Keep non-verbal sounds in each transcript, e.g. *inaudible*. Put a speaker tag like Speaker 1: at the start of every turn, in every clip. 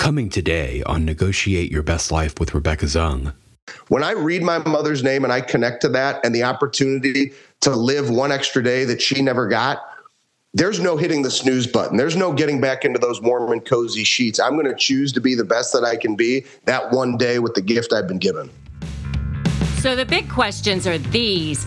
Speaker 1: Coming today on Negotiate Your Best Life with Rebecca Zung.
Speaker 2: When I read my mother's name and I connect to that and the opportunity to live one extra day that she never got, there's no hitting the snooze button. There's no getting back into those warm and cozy sheets. I'm going to choose to be the best that I can be that one day with the gift I've been given.
Speaker 3: So the big questions are these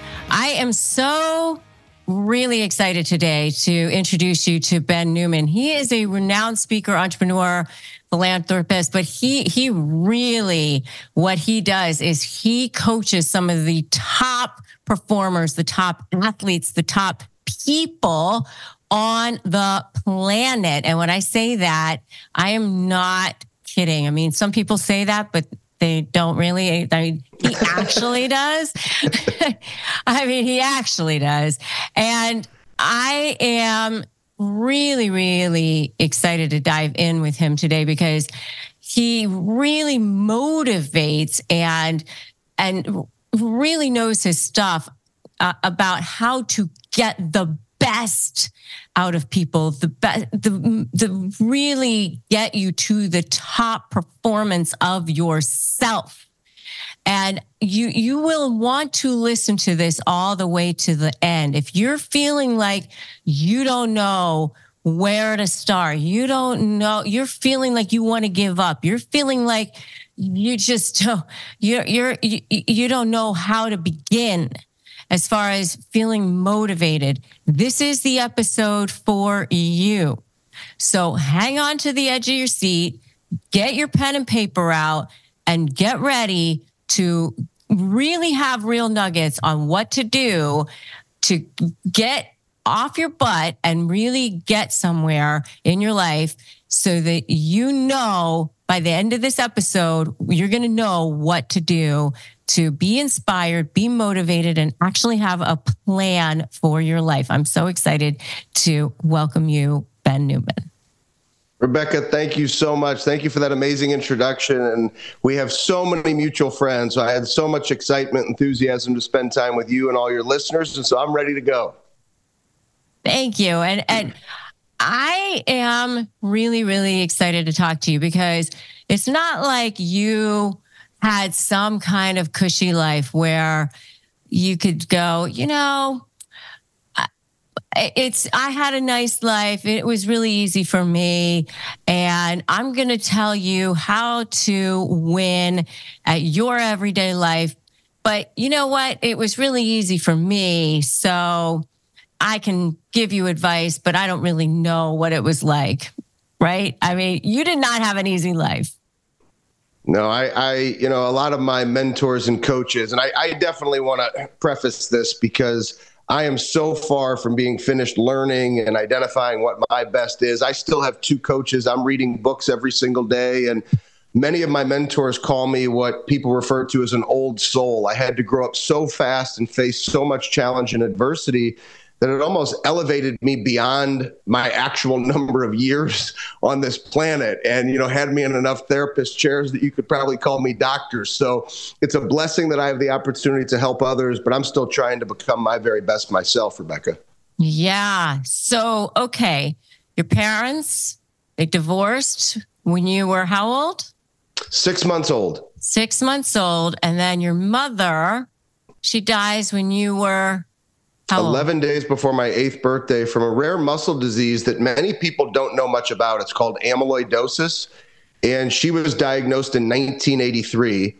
Speaker 3: I am so really excited today to introduce you to Ben Newman. He is a renowned speaker, entrepreneur, philanthropist, but he he really what he does is he coaches some of the top performers, the top athletes, the top people on the planet. And when I say that, I am not kidding. I mean, some people say that, but they don't really. I mean, he *laughs* actually does. *laughs* I mean, he actually does. And I am really, really excited to dive in with him today because he really motivates and and really knows his stuff uh, about how to get the best out of people, the best, the, the really get you to the top performance of yourself. And you you will want to listen to this all the way to the end. If you're feeling like you don't know where to start, you don't know, you're feeling like you want to give up, you're feeling like you just don't, you're you're you, you don't know how to begin as far as feeling motivated, this is the episode for you. So hang on to the edge of your seat, get your pen and paper out, and get ready to really have real nuggets on what to do to get off your butt and really get somewhere in your life so that you know by the end of this episode, you're going to know what to do to be inspired, be motivated, and actually have a plan for your life. I'm so excited to welcome you, Ben Newman.
Speaker 2: Rebecca, thank you so much. Thank you for that amazing introduction. And we have so many mutual friends. I had so much excitement, enthusiasm to spend time with you and all your listeners. And so I'm ready to go.
Speaker 3: Thank you. And, and I am really, really excited to talk to you because it's not like you had some kind of cushy life where you could go, you know, it's I had a nice life. It was really easy for me and I'm going to tell you how to win at your everyday life. But you know what? It was really easy for me. So I can give you advice, but I don't really know what it was like. Right? I mean, you did not have an easy life.
Speaker 2: No, I, I, you know, a lot of my mentors and coaches, and I, I definitely want to preface this because I am so far from being finished learning and identifying what my best is. I still have two coaches. I'm reading books every single day. And many of my mentors call me what people refer to as an old soul. I had to grow up so fast and face so much challenge and adversity that it almost elevated me beyond my actual number of years on this planet and you know had me in enough therapist chairs that you could probably call me doctors. So it's a blessing that i have the opportunity to help others but i'm still trying to become my very best myself rebecca.
Speaker 3: Yeah. So okay. Your parents they divorced when you were how old?
Speaker 2: Six months old.
Speaker 3: Six months old. And then your mother she dies when you were
Speaker 2: how 11 old? days before my eighth birthday from a rare muscle disease that many people don't know much about. It's called amyloidosis. And she was diagnosed in 1983.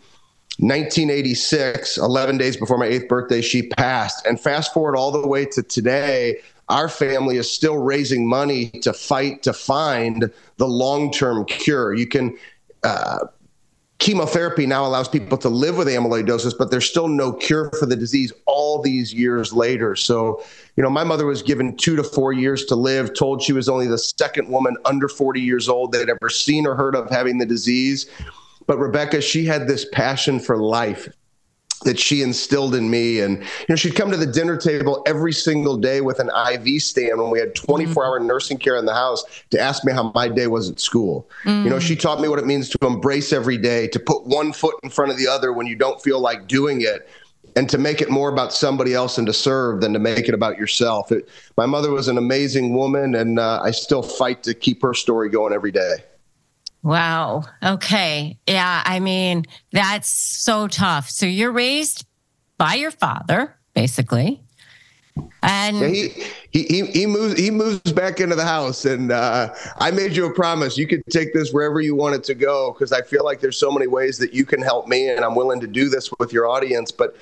Speaker 2: 1986, 11 days before my eighth birthday, she passed. And fast forward all the way to today, our family is still raising money to fight to find the long term cure. You can. Uh, chemotherapy now allows people to live with amyloidosis, but there's still no cure for the disease all these years later. So, you know, my mother was given two to four years to live, told she was only the second woman under 40 years old that had ever seen or heard of having the disease. But Rebecca, she had this passion for life that she instilled in me. And, you know, she'd come to the dinner table every single day with an IV stand when we had 24 hour nursing care in the house to ask me how my day was at school. Mm. You know, she taught me what it means to embrace every day, to put one foot in front of the other when you don't feel like doing it. And to make it more about somebody else and to serve than to make it about yourself. It, my mother was an amazing woman, and uh, I still fight to keep her story going every day.
Speaker 3: Wow. Okay. Yeah. I mean, that's so tough. So you're raised by your father, basically. And
Speaker 2: yeah, he, he he moves he moves back into the house, and uh, I made you a promise. You could take this wherever you want it to go, because I feel like there's so many ways that you can help me, and I'm willing to do this with your audience. But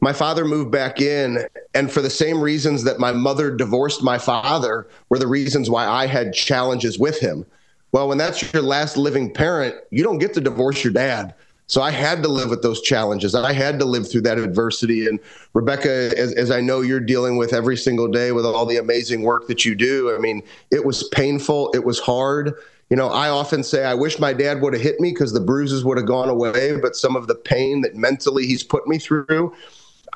Speaker 2: my father moved back in, and for the same reasons that my mother divorced my father, were the reasons why I had challenges with him. Well, when that's your last living parent, you don't get to divorce your dad. So I had to live with those challenges. I had to live through that adversity. And Rebecca, as, as, I know you're dealing with every single day with all the amazing work that you do, I mean, it was painful. It was hard. You know, I often say, I wish my dad would have hit me because the bruises would have gone away. But some of the pain that mentally he's put me through,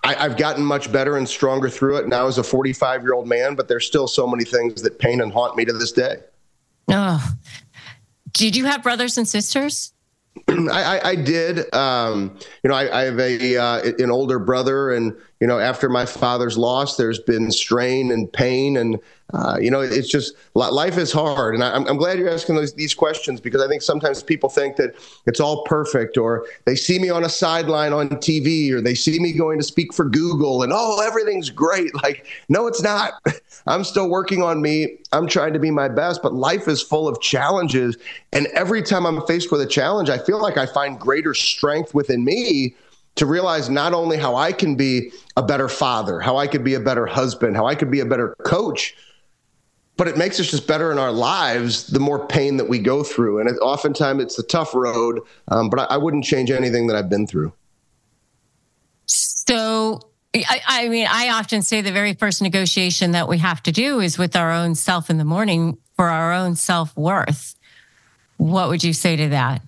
Speaker 2: I, have gotten much better and stronger through it now as a 45 year old man. But there's still so many things that pain and haunt me to this day.
Speaker 3: Oh, did you have brothers and sisters? *clears throat*
Speaker 2: I, I, I, did. Um, you know, I, I have a uh, an older brother, and you know, after my father's loss, there's been strain and pain, and uh, you know, it's just life is hard. And I'm, I'm glad you're asking those, these questions because I think sometimes people think that it's all perfect, or they see me on a sideline on TV, or they see me going to speak for Google, and oh, everything's great. *laughs* Like, no, it's not. *laughs* I'm still working on me. I'm trying to be my best, but life is full of challenges. And every time I'm faced with a challenge, I feel like I find greater strength within me to realize not only how I can be a better father, how I could be a better husband, how I could be a better coach, but it makes us just better in our lives the more pain that we go through. And it, oftentimes it's the tough road, um, but I, I, wouldn't change anything that I've been through.
Speaker 3: So, I, I mean, I often say the very first negotiation that we have to do is with our own self in the morning for our own self worth. What would you say to that?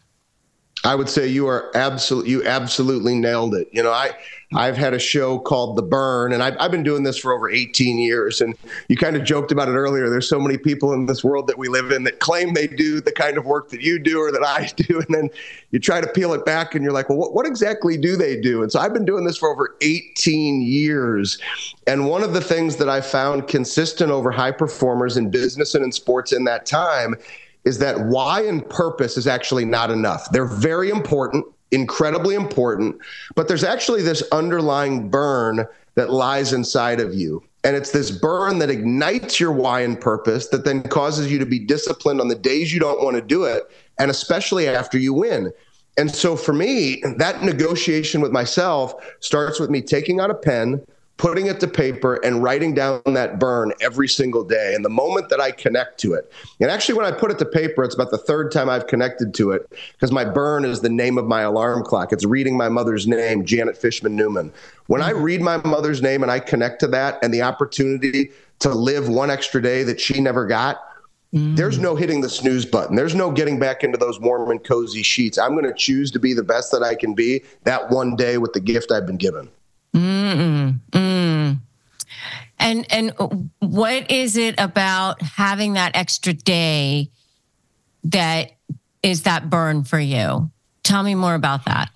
Speaker 2: I would say you are absolutely you absolutely nailed it. You know, I I've had a show called The Burn, and I've, I've been doing this for over 18 years. And you kind of joked about it earlier. There's so many people in this world that we live in that claim they do the kind of work that you do or that I *laughs* do, and then you try to peel it back, and you're like, well, what, what exactly do they do? And so I've been doing this for over 18 years. And one of the things that I found consistent over high performers in business and in sports in that time is that why and purpose is actually not enough. They're very important, incredibly important, but there's actually this underlying burn that lies inside of you. And it's this burn that ignites your why and purpose that then causes you to be disciplined on the days you don't want to do it, and especially after you win. And so for me, that negotiation with myself starts with me taking out a pen, putting it to paper and writing down that burn every single day. And the moment that I connect to it, and actually, when I put it to paper, it's about the third time I've connected to it because my burn is the name of my alarm clock. It's reading my mother's name, Janet Fishman Newman. When I read my mother's name and I connect to that and the opportunity to live one extra day that she never got, Mm. There's no hitting the snooze button. There's no getting back into those warm and cozy sheets. I'm going to choose to be the best that I can be that one day with the gift I've been given.
Speaker 3: Mm-mm. Mm. And and what is it about having that extra day that is that burn for you? Tell me more about that.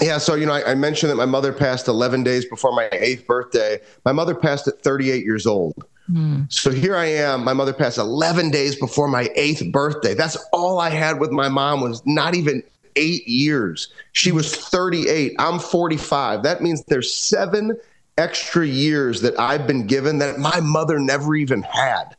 Speaker 2: Yeah, so you know, I, I, mentioned that my mother passed 11 days before my eighth birthday. My mother passed at 38 years old. Mm. So here I am. My mother passed 11 days before my eighth birthday. That's all I had with my mom was not even eight years. She was 38. I'm 45. That means there's seven extra years that I've been given that my mother never even had.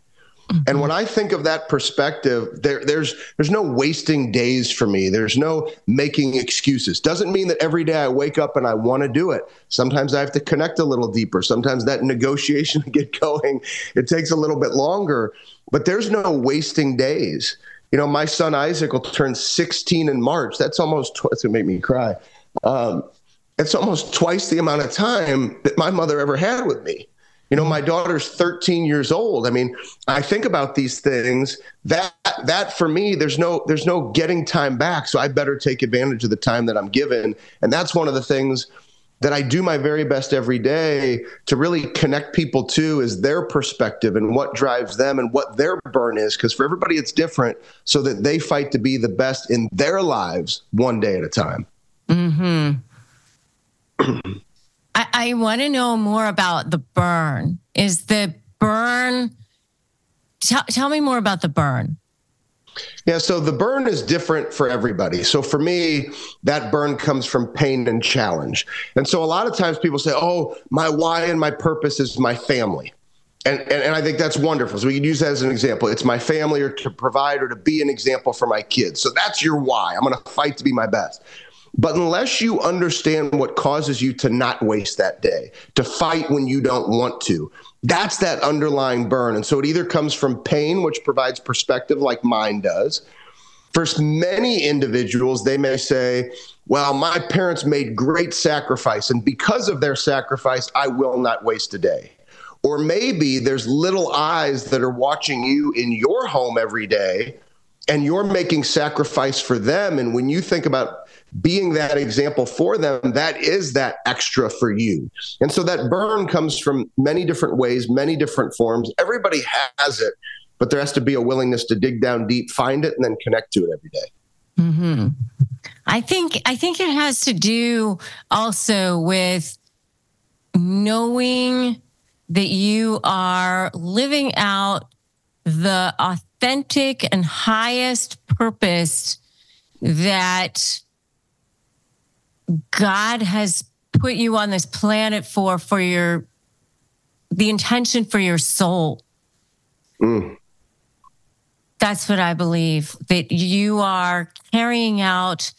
Speaker 2: And when I think of that perspective, there, there's there's no wasting days for me. There's no making excuses. Doesn't mean that every day I wake up and I want to do it. Sometimes I have to connect a little deeper. Sometimes that negotiation *laughs* to get going, it takes a little bit longer. But there's no wasting days. You know, my son Isaac will turn 16 in March. That's almost it's gonna make me cry. Um, it's almost twice the amount of time that my mother ever had with me. You know, my daughter's 13 years old. I mean, I think about these things. That that for me, there's no there's no getting time back. So I better take advantage of the time that I'm given. And that's one of the things that I do my very best every day to really connect people to is their perspective and what drives them and what their burn is. Because for everybody, it's different, so that they fight to be the best in their lives one day at a time.
Speaker 3: Hmm. *clears throat* I, I want to know more about the burn. Is the burn? Tell, tell me more about the burn.
Speaker 2: Yeah, so the burn is different for everybody. So for me, that burn comes from pain and challenge. And so a lot of times people say, oh, my why and my purpose is my family. And, and, and I think that's wonderful. So we can use that as an example. It's my family or to provide or to be an example for my kids. So that's your why. I'm going to fight to be my best. But unless you understand what causes you to not waste that day, to fight when you don't want to, that's that underlying burn. And so it either comes from pain, which provides perspective, like mine does. For many individuals, they may say, Well, my parents made great sacrifice, and because of their sacrifice, I will not waste a day. Or maybe there's little eyes that are watching you in your home every day, and you're making sacrifice for them. And when you think about being that example for them, that is that extra for you. And so that burn comes from many different ways, many different forms. Everybody has it, but there has to be a willingness to dig down deep, find it, and then connect to it every day.
Speaker 3: Mm-hmm. I think I think it has to do also with knowing that you are living out the authentic and highest purpose that God has put you on this planet for for your the intention for your soul. Mm. That's what I believe that you are carrying out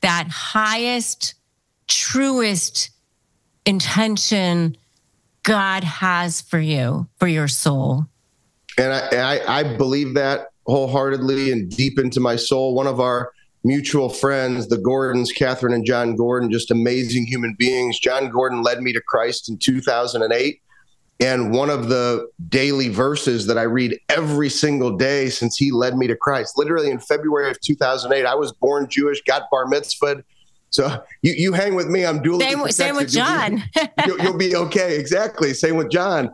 Speaker 3: that highest, truest intention God has for you, for your soul.
Speaker 2: And I, I, I believe that wholeheartedly and deep into my soul. One of our mutual friends, the Gordons, Catherine and Jon Gordon, just amazing human beings. Jon Gordon led me to Christ in 2008. And one of the daily verses that I read every single day since he led me to Christ, literally in February of 2008, I was born Jewish, got bar mitzvahed. So you, you hang with me. I'm duly
Speaker 3: same, same with Jon.
Speaker 2: You'll be, *laughs* you'll, you'll be, okay. Exactly. Same with Jon.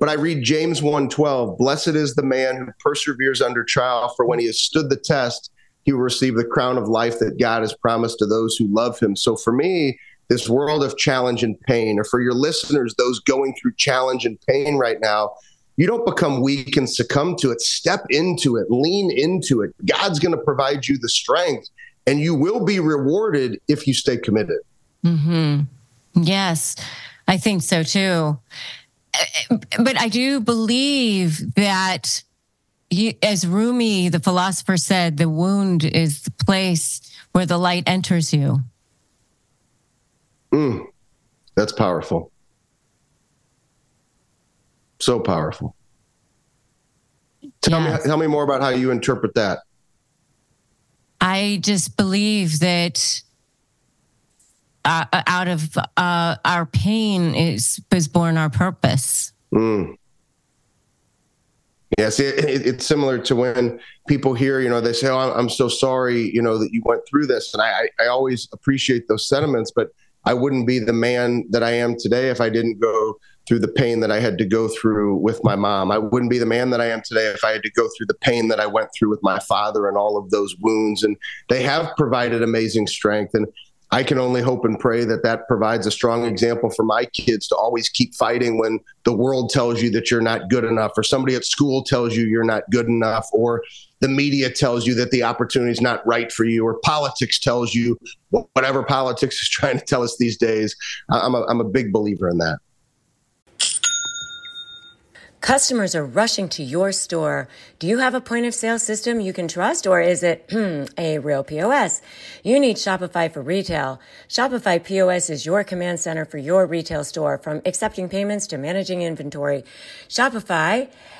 Speaker 2: But I read James 1:12. Blessed is the man who perseveres under trial, for when he has stood the test, he will receive the crown of life that God has promised to those who love him. So for me, this world of challenge and pain, or for your listeners, those going through challenge and pain right now, you don't become weak and succumb to it. Step into it, lean into it. God's going to provide you the strength, and you will be rewarded if you stay committed.
Speaker 3: Mm-hmm. Yes, I think so too. But I do believe that you, as Rumi, the philosopher, said, the wound is the place where the light enters you.
Speaker 2: Mm, that's powerful. So powerful. Tell yes. me, tell me more about how you interpret that.
Speaker 3: I just believe that uh, out of uh, our pain is was born our purpose. Mm.
Speaker 2: Yes, it, it, it's similar to when people hear, you know, they say, "Oh, I'm so sorry," you know, that you went through this, and I, I always appreciate those sentiments, but I wouldn't be the man that I am today if I didn't go through the pain that I had to go through with my mom. I wouldn't be the man that I am today if I had to go through the pain that I went through with my father and all of those wounds. And they have provided amazing strength. And I can only hope and pray that that provides a strong example for my kids to always keep fighting when the world tells you that you're not good enough, or somebody at school tells you you're not good enough, or the media tells you that the opportunity is not right for you, or politics tells you whatever politics is *laughs* trying to tell us these days. I'm a, I'm a big believer in that.
Speaker 4: Customers are rushing to your store. Do you have a point of sale system you can trust or is it *clears throat* a real POS? You need Shopify for retail. Shopify POS is your command center for your retail store from accepting payments to managing inventory. Shopify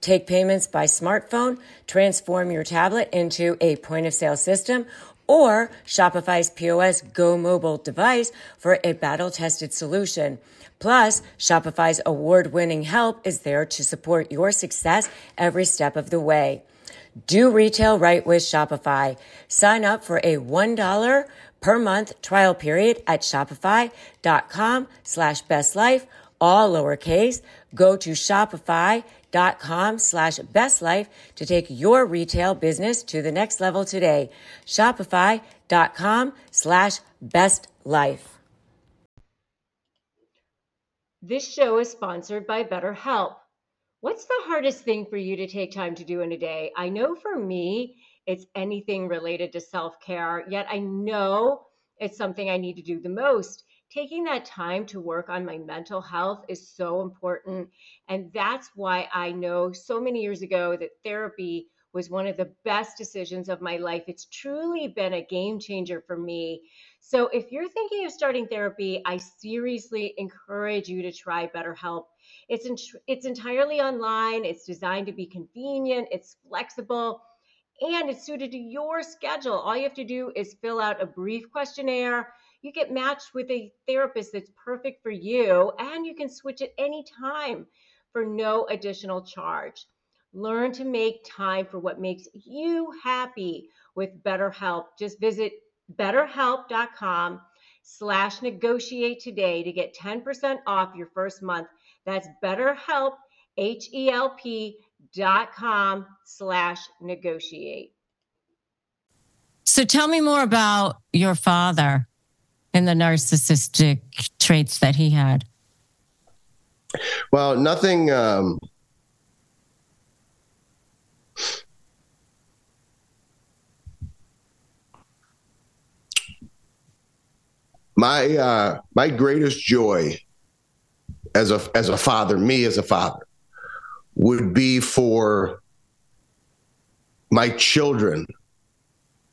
Speaker 4: Take payments by smartphone, transform your tablet into a point of sale system, or Shopify's POS Go mobile device for a battle tested solution. Plus, Shopify's award winning help is there to support your success every step of the way. Do retail right with Shopify. Sign up for a $1 per month trial period at shopify.com slash best life, all lowercase. Go to Shopify dot com slash best life to take your retail business to the next level today. Shopify dot com slash best life.
Speaker 3: This show is sponsored by BetterHelp. What's the hardest thing for you to take time to do in a day? I know for me, it's anything related to self care, yet I know it's something I need to do the most taking that time to work on my mental health is so important. And that's why I know so many years ago that therapy was one of the best decisions of my life. It's truly been a game changer for me. So if you're thinking of starting therapy, I seriously encourage you to try BetterHelp. It's it's entirely online. It's designed to be convenient, it's flexible, and it's suited to your schedule. All you have to do is fill out a brief questionnaire you get matched with a therapist that's perfect for you, and you can switch at any time for no additional charge. Learn to make time for what makes you happy with BetterHelp. Just visit betterhelp.com slash negotiate today to get 10% off your first month. That's betterhelp, H-E-L-P dot com slash negotiate. So tell me more about your father and the narcissistic traits that he had?
Speaker 2: Well, nothing. Um, my uh, my greatest joy as a as a father, me as a father, would be for my children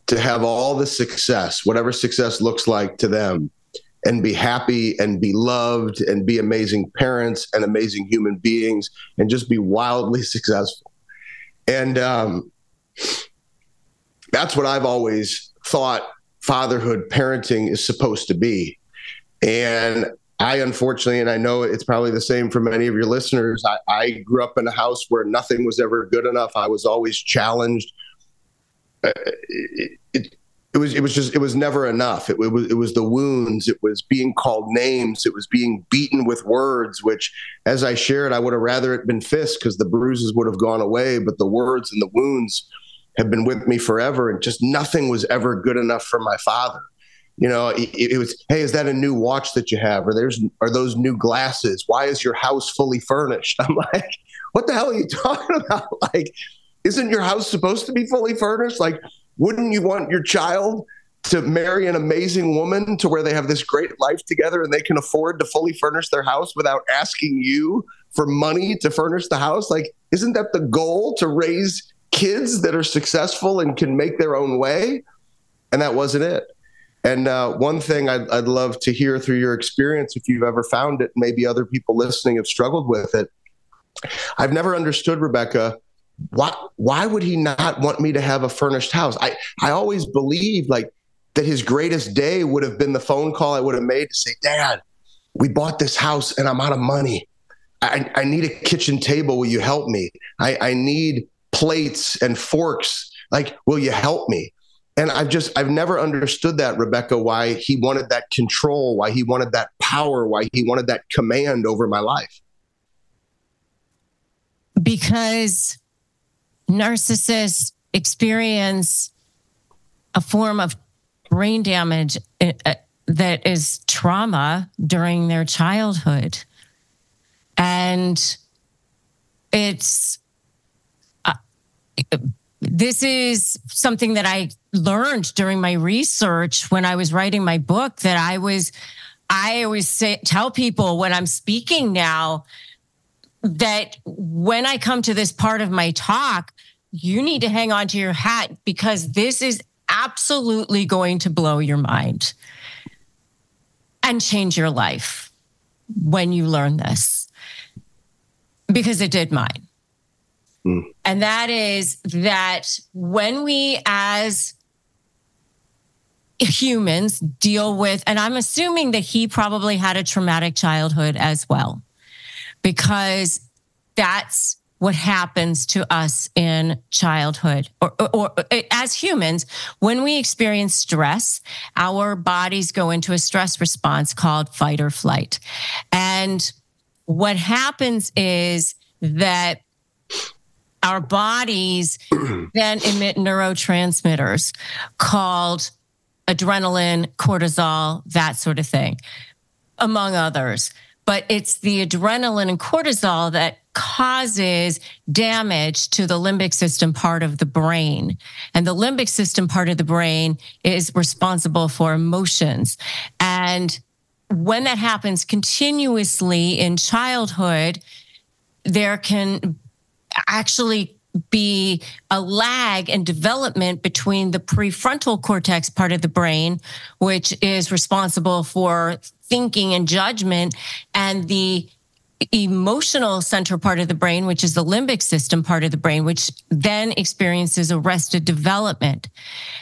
Speaker 2: to have all the success, whatever success looks like to them, and be happy and be loved and be amazing parents and amazing human beings and just be wildly *laughs* successful. And um, that's what I've always thought fatherhood, parenting is supposed to be. And I unfortunately, and I know it's probably the same for many of your listeners, I, I grew up in a house where nothing was ever good enough. I was always challenged Uh, it, it, it was it was just it was never enough. It, it, was it was the wounds. It was being called names. It was being beaten with words. Which, as I shared, I would have rather it been fists because the bruises would have gone away. But the words and the wounds have been with me forever, and just nothing was ever good enough for my father. You know, it, it was, hey, is that a new watch that you have, or there's are those new glasses? Why is your house fully furnished? *laughs* I'm like, what the hell are you *laughs* talking about? Like isn't your house supposed to be fully furnished? Like, wouldn't you want your child to marry an amazing woman to where they have this great life together and they can afford to fully furnish their house without asking you for money to furnish the house? Like, isn't that the goal to raise kids that are successful and can make their own way? And that wasn't it. And uh, one thing I'd, I'd love to hear through your experience, if you've ever found it, maybe other people listening have struggled with it. I've never understood, Rebecca, why why would he not want me to have a furnished house? I I always believed like that his greatest day would have been the phone call I would have made to say, Dad, we bought this house and I'm out of money. I, I need a kitchen table. Will you help me? I, I need plates and forks. Like, will you help me? And I've just, I've never understood that, Rebecca, why he wanted that control, why he wanted that power, why he wanted that command over my life.
Speaker 3: because narcissists experience a form of brain damage uh, uh, that is trauma during their childhood. And it's, uh, this is something that I learned during my research when I was writing my book that I was, I always say, tell people when I'm speaking now that when I come to this part of my talk, you need to hang on to your hat because this is absolutely going to blow your mind and change your life when you learn this because it did mine. Mm. And that is that when we as humans deal with, and I'm assuming that he probably had a traumatic childhood as well, because that's what happens to us in childhood. Or, or, or, eh, as humans when we experience stress our bodies go into a stress response called fight or flight. And what happens is that our bodies *clears throat* then emit neurotransmitters called adrenaline cortisol that sort of thing among others. But it's the adrenaline and cortisol that causes damage to the limbic system part of the brain. And the limbic system part of the brain is responsible for emotions. And when that happens continuously in childhood, there can actually be a lag in development between the prefrontal cortex part of the brain, which is responsible for thinking and judgment, and the emotional center part of the brain, which is the limbic system part of the brain, which then experiences arrested development.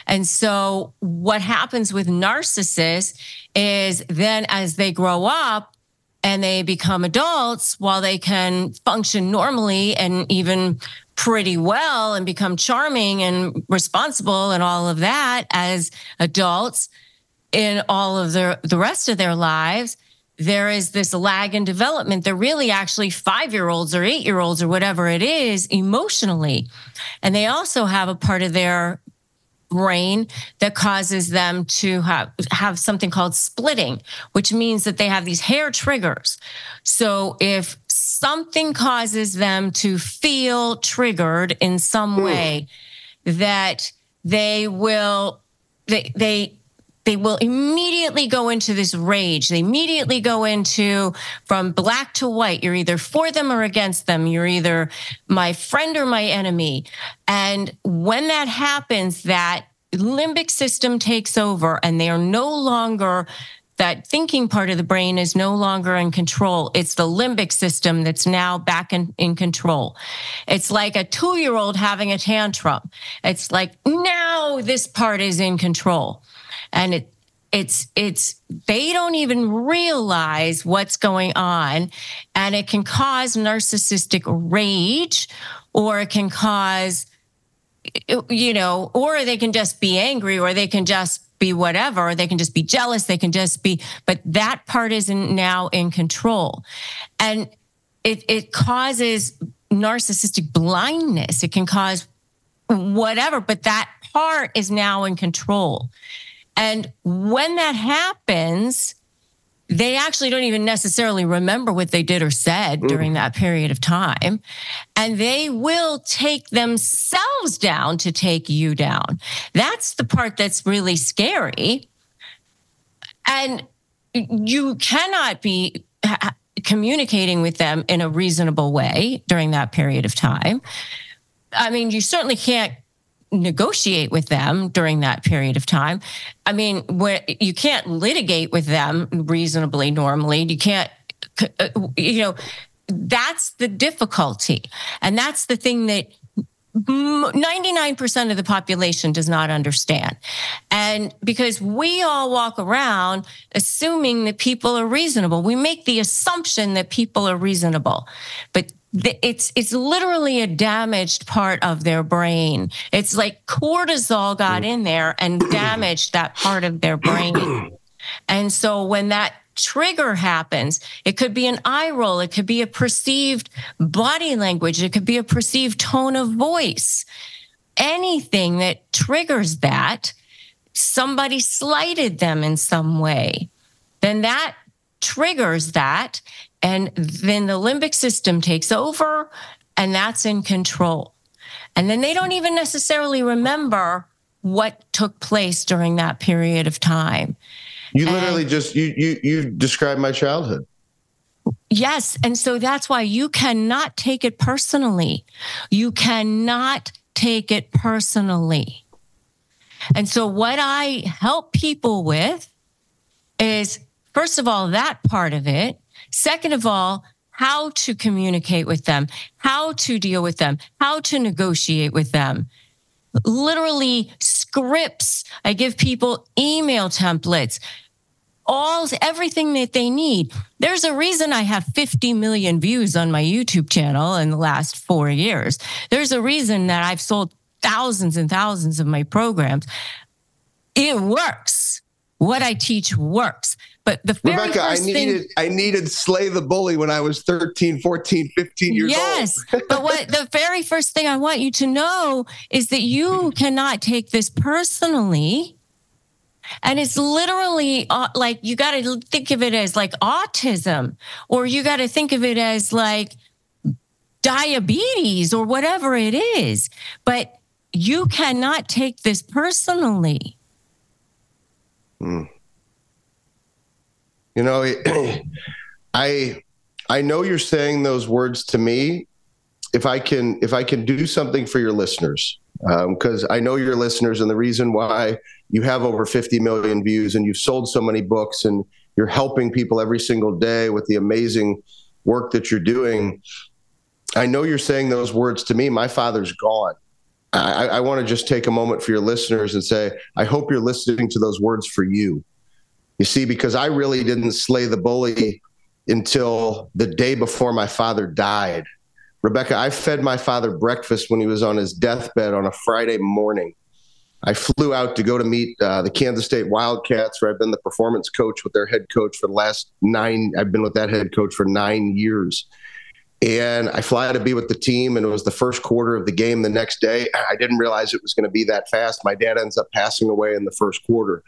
Speaker 3: And so what happens with narcissists is then as they grow up, and they become adults while they can function normally and even pretty well and become charming and responsible and all of that as adults in all of their the rest of their lives there is this lag in development. They're really actually five year olds or eight year olds or whatever it is emotionally. And they also have a part of their brain that causes them to have, have something called splitting, which means that they have these hair triggers. So if something causes them to feel triggered in some hmm. way, that they will, they, they, they will immediately go into this rage. They immediately go into from black to white. You're either for them or against them. You're either my friend or my enemy. And when that happens, that limbic system takes over and they are no longer that thinking part of the brain is no longer in control. It's the limbic system that's now back in, in control. It's like a two year old having a tantrum. It's like now this part is in control and it it's it's they don't even realize what's going on. And it can cause narcissistic rage or it can cause you know or they can just be angry or they can just be whatever. Or they can just be jealous. They can just be but that part isn't now in control. And it it causes narcissistic blindness. It can cause whatever but that part is now in control and when that happens, they actually don't even necessarily remember what they did or said mm. during that period of time. And they will take themselves down to take you down. That's the part that's really scary. And you cannot be communicating with them in a reasonable way during that period of time. I mean, you certainly can't negotiate with them during that period of time. I mean, you can't litigate with them reasonably normally. You can't, uh, you know, that's the difficulty. And that's the thing that 99% of the population does not understand. And because we all walk around assuming that people are reasonable, we make the assumption that people are reasonable. But it's it's literally a damaged part of their brain. It's like cortisol got mm. in there and *clears throat* damaged that part of their brain. And so when that trigger happens. It could be an eye roll. It could be a perceived body language. It could be a perceived tone of voice. Anything that triggers that, somebody slighted them in some way, then that triggers that. And then the limbic system takes over and that's in control. And then they don't even necessarily remember what took place during that period of time.
Speaker 2: You literally and, just you you you described my childhood.
Speaker 3: Yes, and so that's why you cannot take it personally. You cannot take it personally. And so what I help people with is first of all that part of it. Second of all, how to communicate with them, how to deal with them, how to negotiate with them. Literally scripts. I give people email templates, all everything that they need. There's a reason I have 50 million views on my YouTube channel in the last 4 years. There's a reason that I've sold thousands and thousands of my programs. It works. What I teach works. But the very
Speaker 2: Rebecca, I needed
Speaker 3: thing,
Speaker 2: I needed slay the bully when I was 13, 14, 15 years
Speaker 3: yes, old. Yes. *laughs* but what the very first thing I want you to know is that you cannot take this personally. And it's literally uh, like you got to think of it as like autism, or you got to think of it as like diabetes or whatever it is. But you cannot take this personally.
Speaker 2: Mm. You know, *clears throat* I I know you're saying those words to me. If I can if I can do something for your listeners, because um, I know your listeners, and the reason why you have over 50 million views and you've sold so many books and you're helping people every single day with the amazing work that you're doing. I know you're saying those words to me. My father's gone. I, I want to just take a moment for your listeners and say, I hope you're listening to those words for you. You see, because I really didn't slay the bully until the day before my father died. Rebecca, I fed my father breakfast when he was on his deathbed on a Friday morning. I flew out to go to meet uh, the Kansas State Wildcats, where I've been the performance coach with their head coach for the last nine. I've been with that head coach for nine years. And I fly out to be with the team, and it was the first quarter of the game the next day. I didn't realize it was going to be that fast. My dad ends up passing away in the first quarter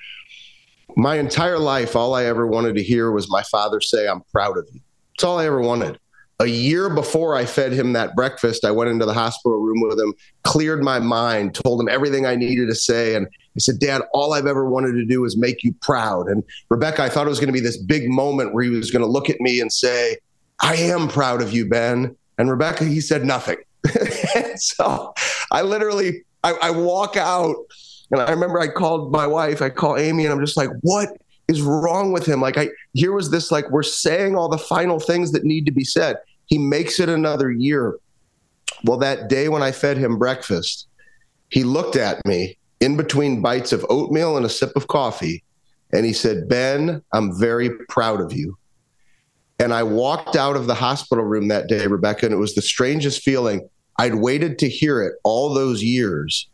Speaker 2: my entire life, all I ever wanted to hear was my father say, I'm proud of you. That's all I ever wanted. A year before I fed him that breakfast, I went into the hospital room with him, cleared my mind, told him everything I needed to say. And I said, Dad, all I've ever wanted to do is make you proud. And Rebecca, I thought it was going to be this big moment where he was going to look at me and say, I am proud of you, Ben. And Rebecca, he said nothing. *laughs* so I literally, I, I walk out and I remember I called my wife, I call Amy, and I'm just like, what is wrong with him? Like, I here was this like we're saying all the final things that need to be said. He makes it another year. Well, that day when I fed him breakfast, he looked at me in between bites of oatmeal and a sip of coffee, and he said, Ben, I'm very proud of you. And I walked out of the hospital room that day, Rebecca, and it was the strangest feeling. I'd waited to hear it all those years.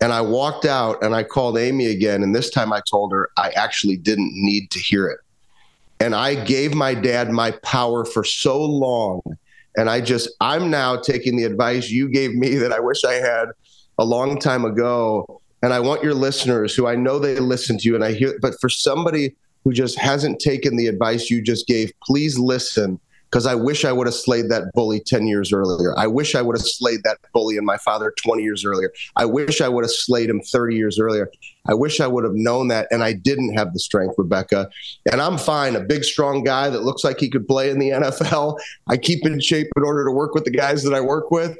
Speaker 2: And I walked out and I called Amy again. And this time I told her I actually didn't need to hear it. And I gave my dad my power for so long. And I just, I'm now taking the advice you gave me that I wish I had a long time ago. And I want your listeners who I know they listen to you and I hear, but for somebody who just hasn't taken the advice you just gave, please listen because I wish I would have slayed that bully 10 years earlier. I wish I would have slayed that bully and my father 20 years earlier. I wish I would have slayed him 30 years earlier. I wish I would have known that. And I didn't have the strength, Rebecca. And I'm fine. A big, strong guy that looks like he could play in the NFL. I keep in shape in order to work with the guys that I work with.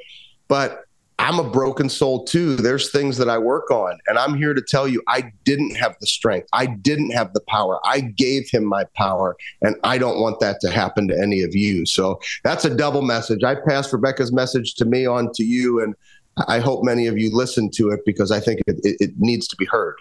Speaker 2: But I'm a broken soul too. There's things that I work on. And I'm here to tell you, I didn't have the strength. I didn't have the power. I gave him my power. And I don't want that to happen to any of you. So that's a double message. I passed Rebecca's message to me on to you. And I hope many of you listen to it because I think it, it, it needs to be heard.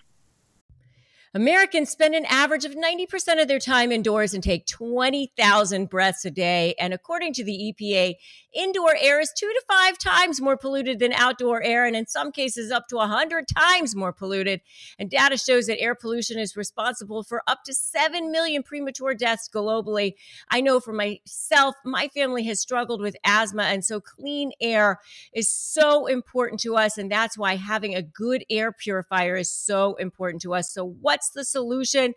Speaker 5: Americans spend an average of 90% of their time indoors and take 20,000 breaths a day. And according to the EPA,
Speaker 3: Indoor air is two to five times more polluted than outdoor air, and in some cases, up to 100 times more polluted. And data shows that air pollution is responsible for up to 7 million premature deaths globally. I know for myself, my family has struggled with asthma, and so clean air is so important to us. And that's why having a good air purifier is so important to us. So, what's the solution?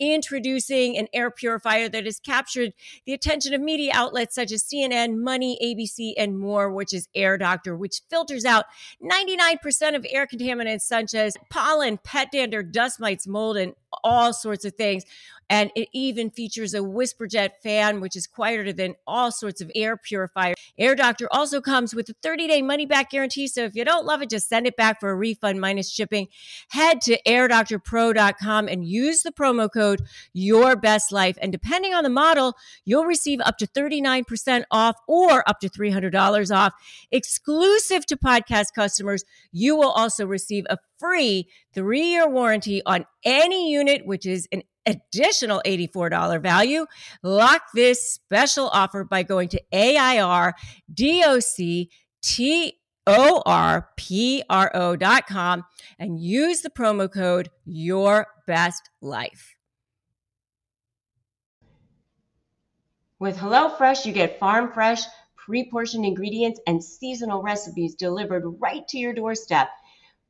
Speaker 3: Introducing an air purifier that has captured the attention of media outlets such as CNN, Money, ABC, and more, which is AirDoctor, which filters out 99% of air contaminants such as pollen, pet dander, dust mites, mold, and all sorts of things. And it even features a whisper jet fan, which is quieter than all sorts of air purifiers. AirDoctor also comes with a 30 day money back guarantee. So if you don't love it, just send it back for a refund minus shipping. Head to airdoctorpro.com and use the promo code Your Best Life. And depending on the model, you'll receive up to 39% off or up to $300 off. Exclusive to podcast customers, you will also receive a free three year warranty on any unit, which is an additional $84 value. Lock this special offer by going to AIRDOCTORPRO.com and use the promo code Your Best Life.
Speaker 5: With HelloFresh, you get farm fresh, pre portioned ingredients and seasonal recipes delivered right to your doorstep.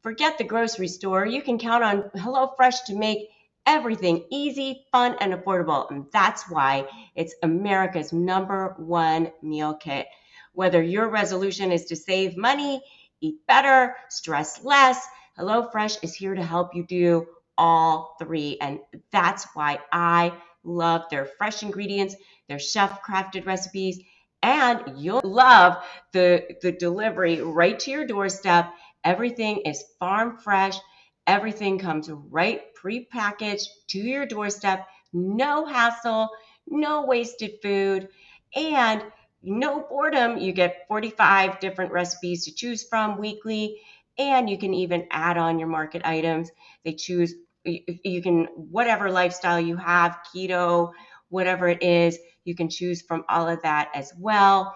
Speaker 5: Forget the grocery store. You can count on HelloFresh to make everything easy, fun, and affordable. And that's why it's America's number one meal kit. Whether your resolution is to save money, eat better, stress less, HelloFresh is here to help you do all three. And that's why I love their fresh ingredients, their chef crafted recipes, and you'll love the, the delivery right to your doorstep. Everything is farm fresh Everything comes right pre-packaged to your doorstep. No hassle, no wasted food, and no boredom. You get 45 different recipes to choose from weekly, and you can even add on your market items. They choose you can whatever lifestyle you have, keto, whatever it is, you can choose from all of that as well.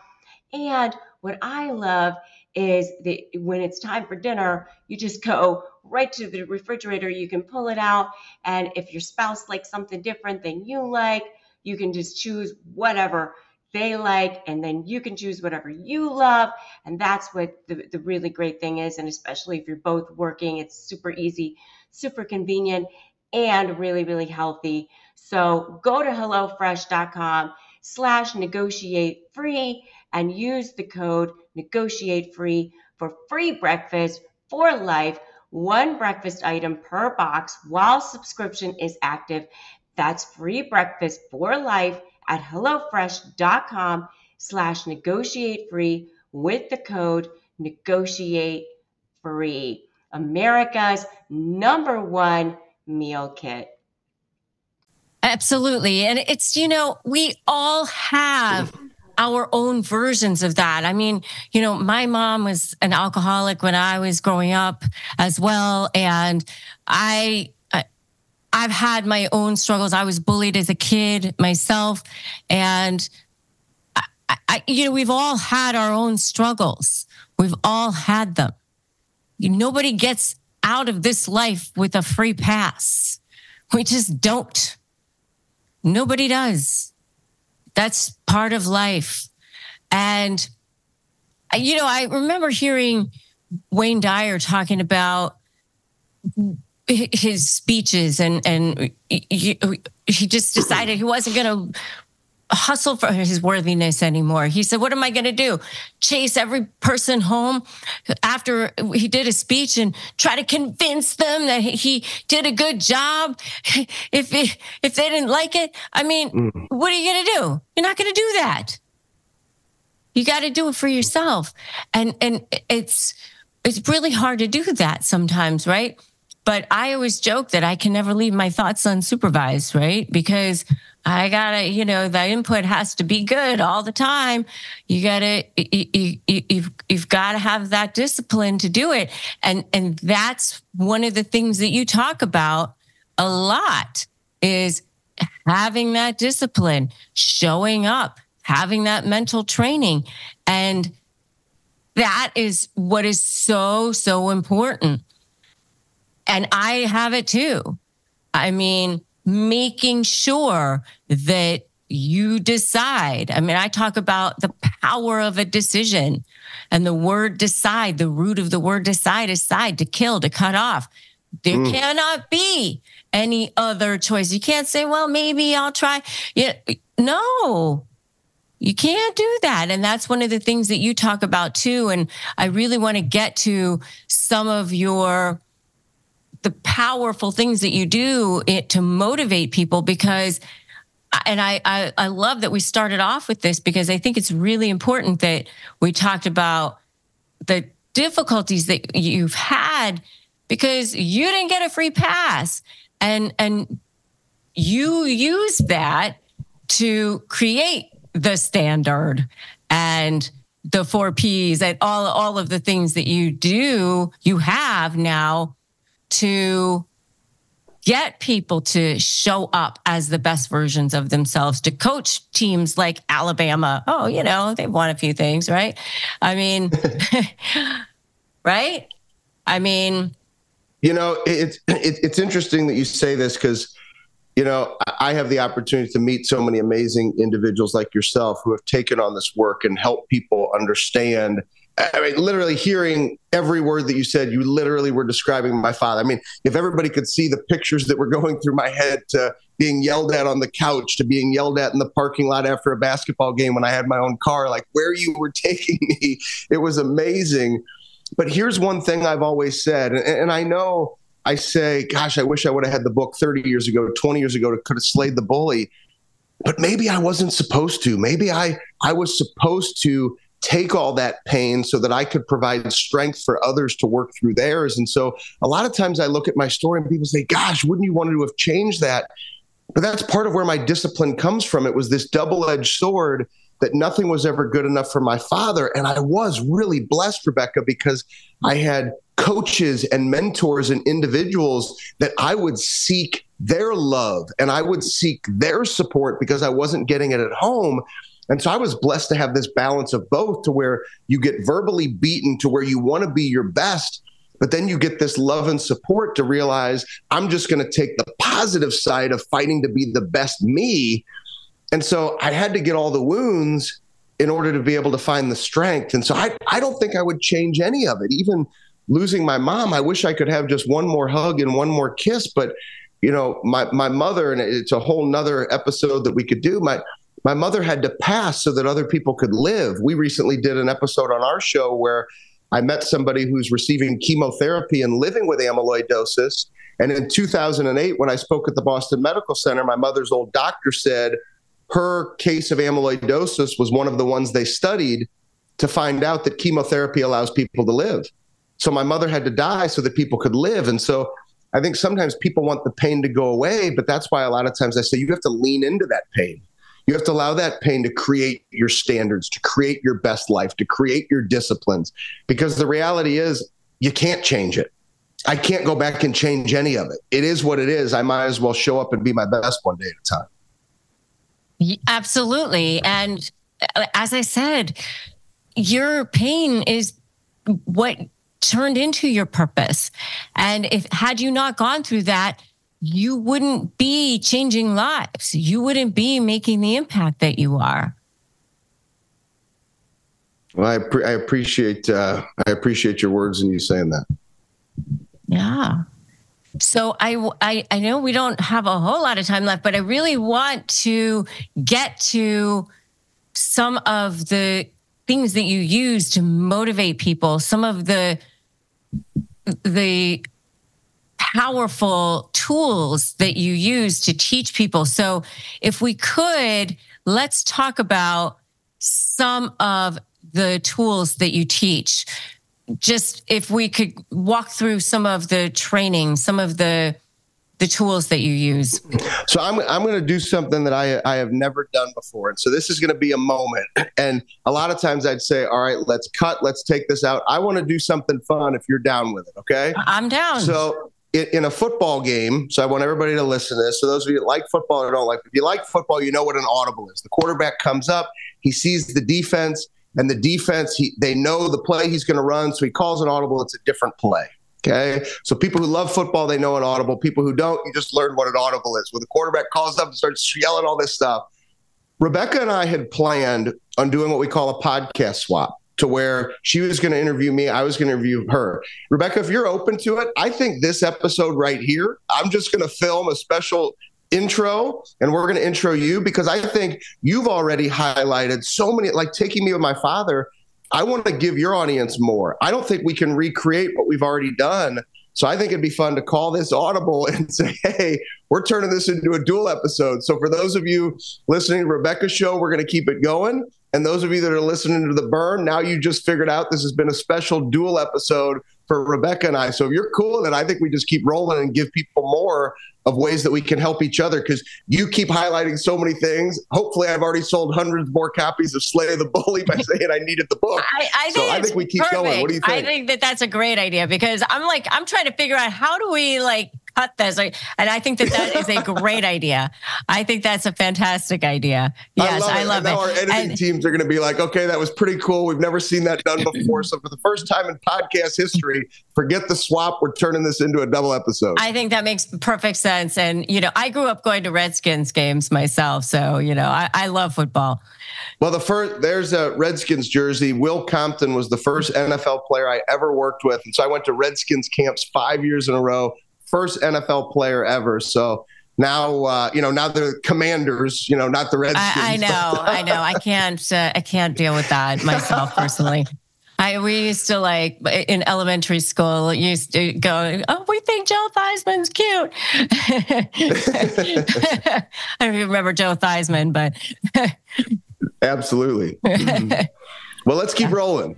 Speaker 5: And what I love is that when it's time for dinner, you just go right to the refrigerator. You can pull it out. And if your spouse likes something different than you like, you can just choose whatever they like, and then you can choose whatever you love. And that's what the, the really great thing is. And especially if you're both working, it's super easy, super convenient, and really, really healthy. So go to HelloFresh.com slash negotiate free and use the code negotiate free for free breakfast for life one breakfast item per box while subscription is active. That's free breakfast for life at HelloFresh.com slash negotiate free with the code negotiate free. America's number one meal kit.
Speaker 3: Absolutely. And it's, you know, we all have our own versions of that. I mean, you know, my mom was an alcoholic when I was growing up as well. And I, I've had my own struggles. I was bullied as a kid myself. And I, I, you know, we've all had our own struggles. We've all had them. Nobody gets out of this life with a free pass. We just don't. Nobody does. That's part of life. And, you know, I remember hearing Wayne Dyer talking about his speeches and, and he, just decided he wasn't going to hustle for his worthiness anymore. He said, What am I going to do? Chase every person home after he did a speech and try to convince them that he did a good job. *laughs* If, if they didn't like it, I mean, mm. what are you going to do? You're not going to do that. You got to do it for yourself. And, and it's, it's really hard to do that sometimes, right? But I always joke that I can never leave my thoughts unsupervised, right? Because I gotta, you know, the input has to be good all the time. You gotta, you, you, you've, you've got to have that discipline to do it. And, and that's one of the things that you talk about a lot is having that discipline, showing up, having that mental training. And that is what is so, so important. And I have it too. I mean, making sure that you decide. I mean, I talk about the power of a decision and the word decide, the root of the word decide is side, to kill, to cut off. There mm. cannot be any other choice. You can't say, well, maybe I'll try. Yeah, no, you can't do that. And that's one of the things that you talk about too. And I really want to get to some of your the powerful things that you do it, to motivate people because and I, I, I love that we started off with this because I think it's really important that we talked about the difficulties that you've had because you didn't get a free pass. And and you use that to create the standard and the four P's and all all of the things that you do you have now to get people to show up as the best versions of themselves, to coach teams like Alabama. Oh, you know, they've won a few things, right? I mean, *laughs* right? I mean,
Speaker 2: you know, it's it, it's interesting that you say this because, you know, I have the opportunity to meet so many amazing individuals like yourself who have taken on this work and help people understand I mean, literally hearing every word that you said, you literally were describing my father. I mean, if everybody could see the pictures that were going through my head to being yelled at on the couch to being yelled at in the parking lot after a basketball game when I had my own car, like where you were *laughs* taking me, it was amazing. But here's one thing I've always said, and, and I know I say, gosh, I wish I would have had the book 30 years ago, 20 years ago to could have slayed the bully. But maybe I wasn't supposed to. Maybe I I was supposed to take all that pain so that I could provide strength for others to work through theirs. And so a lot of times I look at my story and people say, gosh, wouldn't you want to have changed that? But that's part of where my discipline comes from. It was this double edged sword that nothing was ever good enough for my father. And I was really blessed, Rebecca, because I had coaches and mentors and individuals that I would seek their love and I would seek their support because I wasn't getting it at home. And so I was blessed to have this balance of both to where you get verbally beaten to where you want to be your best, but then you get this love and support to realize I'm just going to take the positive side of fighting to be the best me. And so I had to get all the wounds in order to be able to find the strength. And so I, I don't think I would change any of it. Even losing my mom, I wish I could have just one more hug and one more kiss. But, you know, my, my mother, and it's a whole nother episode that we could do. My my mother had to pass so that other people could live. We recently did an episode on our show where I met somebody who's receiving chemotherapy and living with amyloidosis. And in 2008, when I spoke at the Boston Medical Center, my mother's old doctor said her case of amyloidosis was one of the ones they studied to find out that chemotherapy allows people to live. So my mother had to die so that people could live. And so I think sometimes people want the pain to go away, but that's why a lot of times I say you have to lean into that pain. You have to allow that pain to create your standards, to create your best life, to create your disciplines. Because the reality is, you can't change it. I can't go back and change any of it. It is what it is. I might as well show up and be my best one day at a time.
Speaker 3: Absolutely. And uh, as I said, your pain is what turned into your purpose. And if had you not gone through that, you wouldn't be changing lives. You wouldn't be making the impact that you are.
Speaker 2: Well, I, pre- I appreciate uh, I appreciate your words and you saying that.
Speaker 3: Yeah. So I, I I know we don't have a whole lot of time left, but I really want to get to some of the things that you use to motivate people. Some of the the powerful tools that you use to teach people. So, if we could, let's talk about some of the tools that you teach. Just if we could walk through some of the training, some of the the tools that you use.
Speaker 2: So I'm I'm going to do something that I I have never done before, and so this is going to be a moment. And a lot of times I'd say, all right, let's cut, let's take this out. I want to do something fun if you're down with it. Okay,
Speaker 3: I'm down.
Speaker 2: So in, in, a football game, so I want everybody to listen to this. So those of you that like football or don't like, if you like football, you know what an audible is. The quarterback comes up, he sees the defense, and the defense, he, they know the play he's going to run, so he calls an audible. It's a different play. Okay. So people who love football, they know an audible. People who don't, you just learn what an audible is. When the quarterback calls up and starts yelling all this stuff. Rebecca and I had planned on doing what we call a podcast swap to where she was going to interview me, I was going to interview her. Rebecca, if you're open to it, I think this episode right here, I'm just going to film a special intro and we're going to intro you because I think you've already highlighted so many, like taking me with my father. I want to give your audience more. I don't think we can recreate what we've already done. So I think it'd be fun to call this audible *laughs* and say, hey, we're turning this into a dual episode. So for those of you listening to Rebecca's show, we're going to keep it going. And those of you that are listening to the burn, now you just figured out this has been a special dual episode for Rebecca and I. So if you're cool, then I think we just keep rolling and give people more of ways that we can help each other because you keep highlighting so many things. Hopefully, I've already sold hundreds more copies of Slay the Bully by *laughs* saying I needed the book.
Speaker 3: I, I think, so I think we keep perfect. going. What do you think? I think that that's a great idea because I'm like, I'm trying to figure out how do we like cut this. And I think that that is a great idea. I think that's a fantastic idea. Yes, I love, I love it.
Speaker 2: Now our editing and, teams are going to be like, okay, that was pretty cool. We've never seen that done before. So for the first time in podcast history, forget the swap. We're turning this into a double episode.
Speaker 3: I think that makes perfect sense. And, you know, I grew up going to Redskins games myself. So, you know, I, I love football.
Speaker 2: Well, the first there's a Redskins jersey. Will Compton was the first NFL player I ever worked with, and so I went to Redskins camps five years in a row first NFL player ever. So now, uh, you know, now the Commanders, you know, not the Redskins.
Speaker 3: I, I know, I know. I can't, uh, I can't deal with that myself personally. I we used to like in elementary school used to go, oh, we think Joe Theismann's cute. *laughs* I don't even remember Joe Theismann, but
Speaker 2: absolutely. *laughs* Mm-hmm. well, let's keep rolling.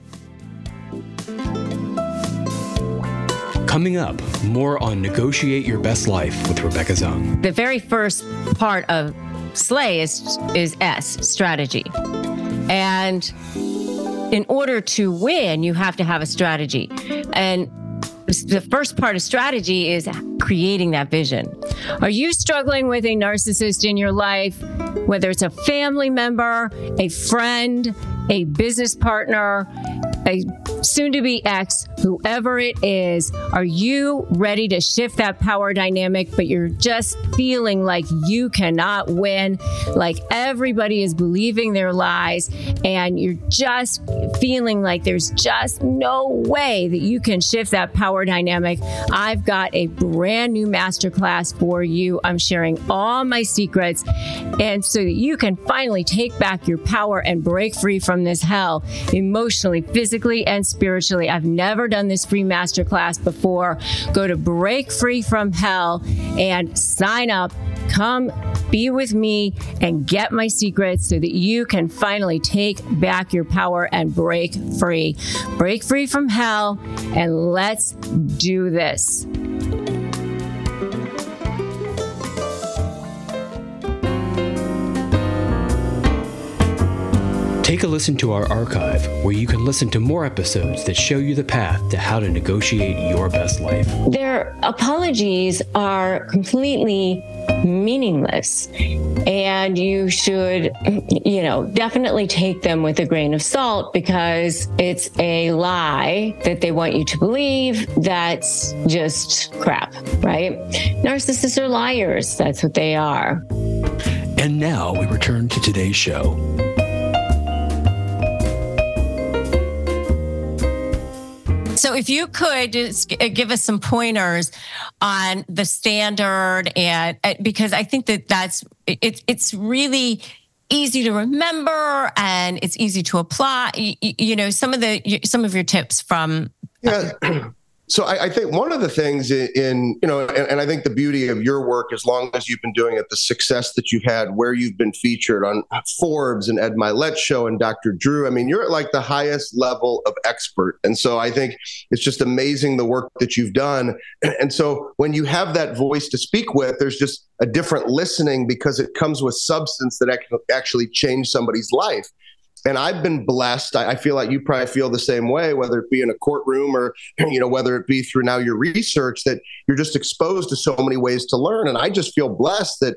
Speaker 1: Coming up, more on Negotiate Your Best Life with Rebecca Zung.
Speaker 3: The very first part of Slay is, is S, strategy. And in order to win, you have to have a strategy. And the first part of strategy is creating that vision. Are you struggling with a narcissist in your life, whether it's a family member, a friend, a business partner, a soon to be ex, whoever it is, are you ready to shift that power dynamic, but you're just feeling like you cannot win, like everybody is believing their lies, and you're just feeling like there's just no way that you can shift that power dynamic? I've got a brand new masterclass for you. I'm sharing all my secrets, and so that you can finally take back your power and break free from this hell emotionally, physically, and spiritually. I've never done this free masterclass before. Go to Break Free from Hell and sign up. Come be with me and get my secrets so that you can finally take back your power and break free. Break free from hell and let's do this.
Speaker 1: Take a listen to our archive, where you can listen to more episodes that show you the path to how to negotiate your best life.
Speaker 3: Their apologies are completely meaningless. And you should, you know, definitely take them with a grain of salt because it's a lie that they want you to believe that's just crap, right? Narcissists are liars. That's what they are.
Speaker 1: And now we return to today's show.
Speaker 3: So, if you could just give us some pointers on the standard, and uh, because I think that that's it's it's really easy to remember and it's easy to apply. You, you know, some of the some of your tips from.
Speaker 2: Yeah. *clears throat* So I, I, think one of the things in, in you know, and, and, I think the beauty of your work, as long as you've been doing it, the success that you've had, where you've been featured on Forbes and Ed Mylett show and Dr. Drew. I mean, you're at like the highest level of expert, and so I think it's just amazing the work that you've done. And so when you have that voice to speak with, there's just a different listening because it comes with substance that actually change somebody's life. And I've been blessed. I, I feel like you probably feel the same way, whether it be in a courtroom or *clears throat* you know whether it be through now your research that you're just exposed to so many ways to learn. And I just feel blessed that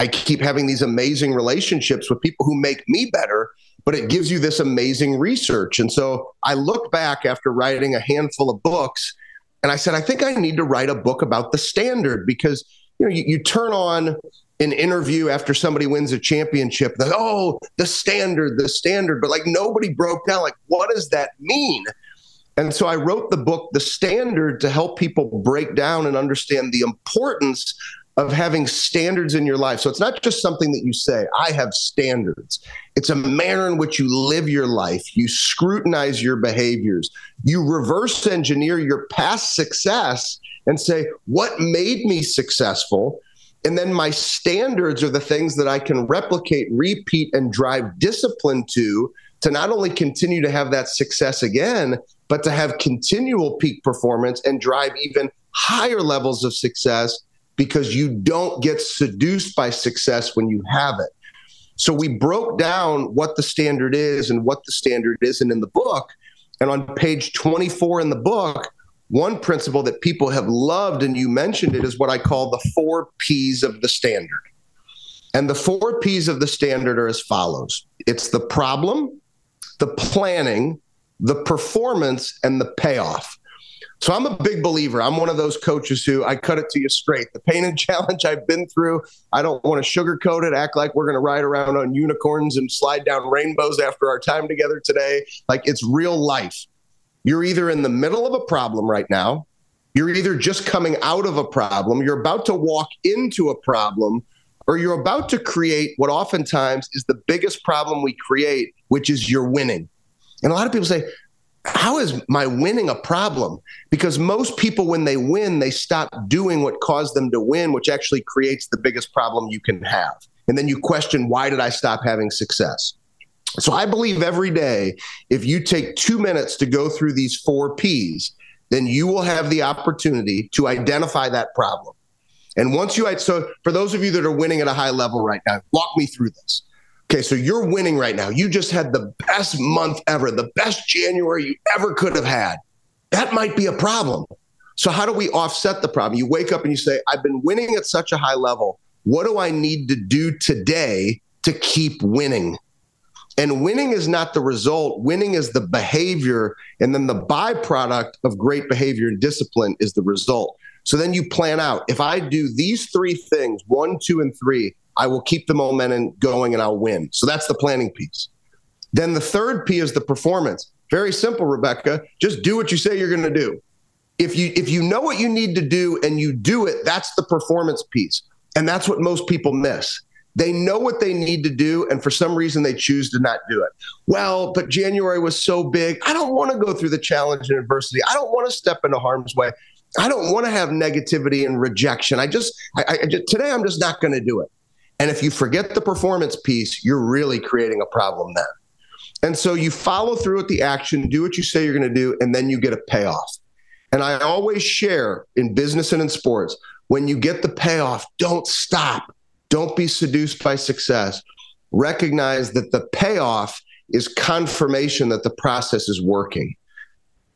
Speaker 2: I keep having these amazing relationships with people who make me better but it gives you this amazing research. And so I looked back after writing a handful of books and I said, I think I need to write a book about the standard because you know you, you turn on an interview after somebody wins a championship, that oh, the standard, the standard, but like nobody broke down like what does that mean? And so I wrote the book The Standard to help people break down and understand the importance of having standards in your life. So it's not just something that you say, I have standards. It's a manner in which you live your life. You scrutinize your behaviors. You reverse engineer your past success and say, what made me successful? And then my standards are the things that I can replicate, repeat, and drive discipline to to not only continue to have that success again, but to have continual peak performance and drive even higher levels of success because you don't get seduced by success when you have it. So we broke down what the standard is and what the standard isn't in the book. And on page 24 in the book, one principle that people have loved, and you mentioned it, is what I call the four P's of the standard. And the four P's of the standard are as follows it's the problem, the planning, the performance, and the payoff. So I'm a big believer. I'm one of those coaches who I cut it to you straight. The pain and *laughs* challenge I've been through, I don't want to sugarcoat it, act like we're going to ride around on unicorns and slide down rainbows after our time together today. Like it's real life. You're either in the middle of a problem right now, you're either just coming out of a problem, you're about to walk into a problem, or you're about to create what oftentimes is the biggest problem we create, which is you're winning. And a lot of people say, how is my winning a problem? Because most people, when they win, they stop doing what caused them to win, which actually creates the biggest problem you can have. And then you question, why did I stop having success? So I believe every day, if you take two minutes to go through these four P's, then you will have the opportunity to identify that problem. And once you, so for those of you that are winning at a high level right now, walk me through this. Okay, so you're winning right now. You just had the best month ever, the best January you ever could have had. That might be a problem. So, how do we offset the problem? You wake up and you say, I've been winning at such a high level. What do I need to do today to keep winning? And winning is not the result, winning is the behavior. And then the byproduct of great behavior and discipline is the result. So then you plan out if I do these three things one, two, and three, I will keep the momentum going and I'll win. So that's the planning piece. Then the third P is the performance. Very simple, Rebecca. Just do what you say you're going to do. If you if you know what you need to do and you do it, that's the performance piece. And that's what most people miss. They know what they need to do, and for some reason they choose to not do it. Well, but January was so big. I don't want to go through the challenge and adversity. I don't want to step into harm's way. I don't want to have negativity and rejection. I just, I, I just today I'm just not going to do it. And if you forget the performance piece, you're really creating a problem then. And so you follow through with the action, do what you say you're going to do, and then you get a payoff. And I always share in business and in sports when you get the payoff, don't stop. Don't be seduced by success. Recognize that the payoff is confirmation that the process is working.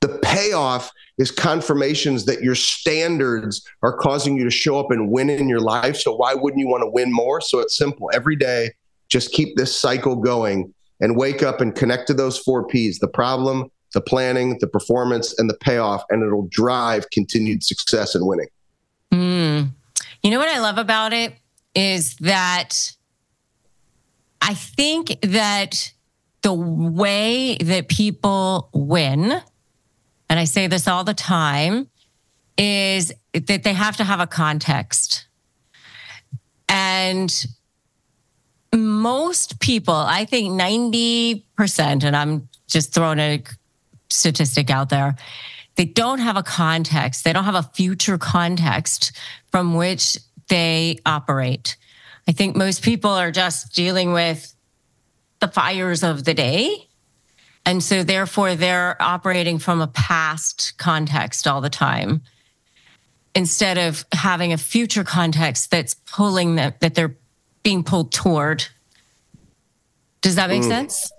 Speaker 2: The payoff is confirmations that your standards are causing you to show up and win in your life. So why wouldn't you want to win more? So it's simple. Every day, just keep this cycle going and wake up and connect to those four P's the problem, the planning, the performance, and the payoff, and it'll drive continued success and winning.
Speaker 3: Mm. You know what I love about it is that I think that the way that people win and I say this all the time, is that they have to have a context. And most people, I think 90%, and I'm just throwing a statistic out there, they don't have a context. They don't have a future context from which they operate. I think most people are just dealing with the fires of the day and so, therefore, they're operating from a past context all the time instead of having a future context that's pulling them, that they're being pulled toward. Does that make mm. sense?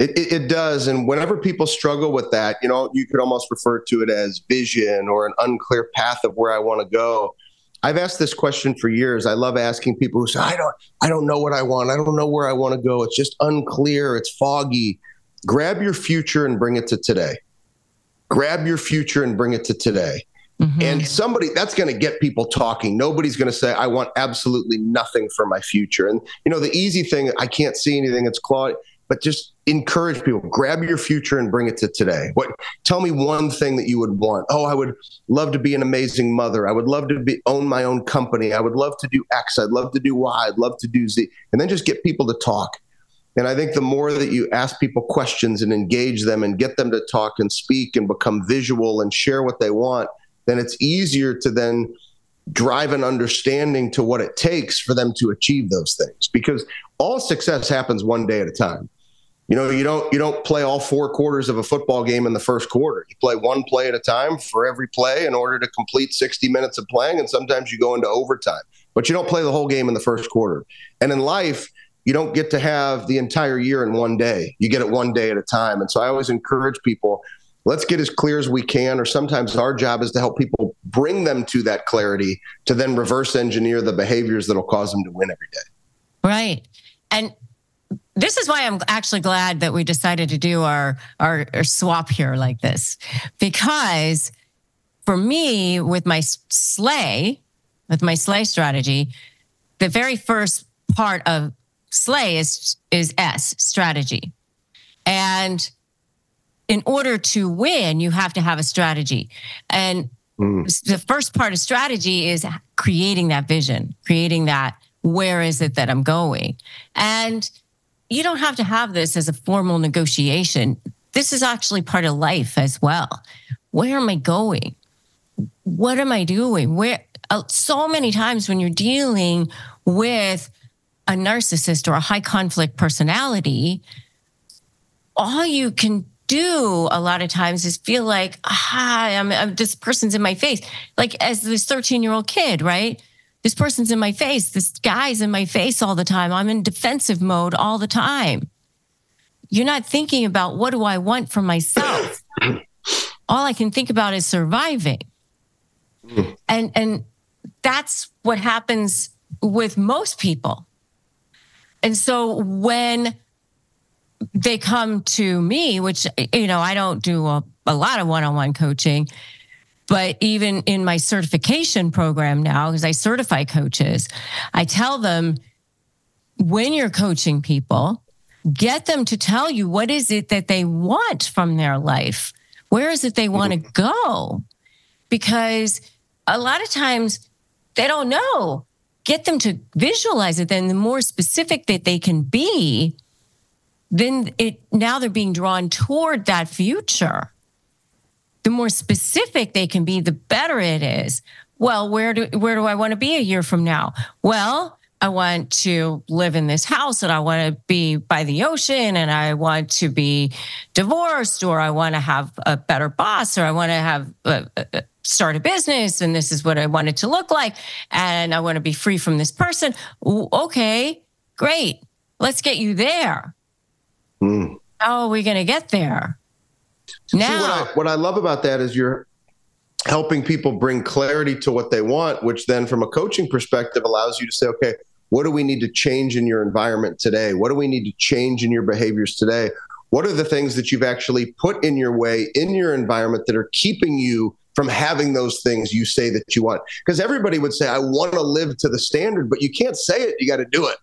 Speaker 2: It, it, it, does. And whenever people struggle with that, you know, you could almost refer to it as vision or an unclear path of where I want to go. I've asked this question for years. I love asking people who say, I don't, I don't know what I want. I don't know where I want to go. It's just unclear. It's foggy. Grab your future and bring it to today. Grab your future and bring it to today. Mm-hmm. And somebody that's going to get people talking. Nobody's going to say, I want absolutely nothing for my future. And, you know, the easy thing, I can't see anything. It's Claude but just encourage people grab your future and bring it to today. What tell me one thing that you would want. Oh i would love to be an amazing mother. I would love to be own my own company. I would love to do x. I'd love to do y. I'd love to do z. And then just get people to talk. And i think the more that you ask people questions and engage them and get them to talk and speak and become visual and share what they want then it's easier to then drive an understanding to what it takes for them to achieve those things because all success happens one day at a time. You know you don't you don't play all four quarters of a football game in the first quarter. You play one play at a time for every play in order to complete 60 minutes of playing and sometimes you go into overtime but you don't play the whole game in the first quarter. And in life you don't get to have the entire year in one day. You get it one day at a time. And so i always encourage people let's get as clear as we can or sometimes our job is to help people bring them to that clarity to then reverse engineer the behaviors that'll cause them to win every day.
Speaker 3: Right. And this is why I'm actually glad that we decided to do our, our, our swap here like this, because for me, with my Slay, with my Slay strategy, the very first part of Slay is is S strategy, and in order to win, you have to have a strategy, and mm. the first part of strategy is creating that vision, creating that where is it that I'm going, and you don't have to have this as a formal negotiation. This is actually part of life as well. Where am I going? What am I doing? Where uh, so many times when you're dealing with a narcissist or a high conflict personality, all you can do a lot of times is feel like, hi, I'm, I'm this person's in my face. Like as this 13 year old kid, right? This person's in my face. This guy's in my face all the time. I'm in defensive mode all the time. You're not thinking about what do I want for myself. *clears throat* all I can think about is surviving. Mm. And and that's what happens with most people. And so when they come to me, which you know, I don't do a, a lot of one-on-one coaching, but even in my certification program now, because I certify coaches, I tell them when you're coaching people, get them to tell you what is it that they want from their life? Where is it they want to mm-hmm. go? Because a lot of times they don't know. Get them to visualize it. Then the more specific that they can be, then it now they're being drawn toward that future the more specific they can be, the better it is. Well, where do where do I want to be a year from now? Well, I want to live in this house and I want to be by the ocean and I want to be divorced or I want to have a better boss or I want to have a, a, start a business and this is what I want it to look like and I want to be free from this person. Okay, great. Let's get you there. How are we going to get there? Now,
Speaker 2: See, what, I, what I love about that is you're helping people bring clarity to what they want, which then, from a coaching perspective, allows you to say, okay, what do we need to change in your environment today? What do we need to change in your behaviors today? What are the things that you've actually put in your way in your environment that are keeping you from having those things you say that you want? Because everybody would say, I want to live to the standard, but you can't say it, you got to do it.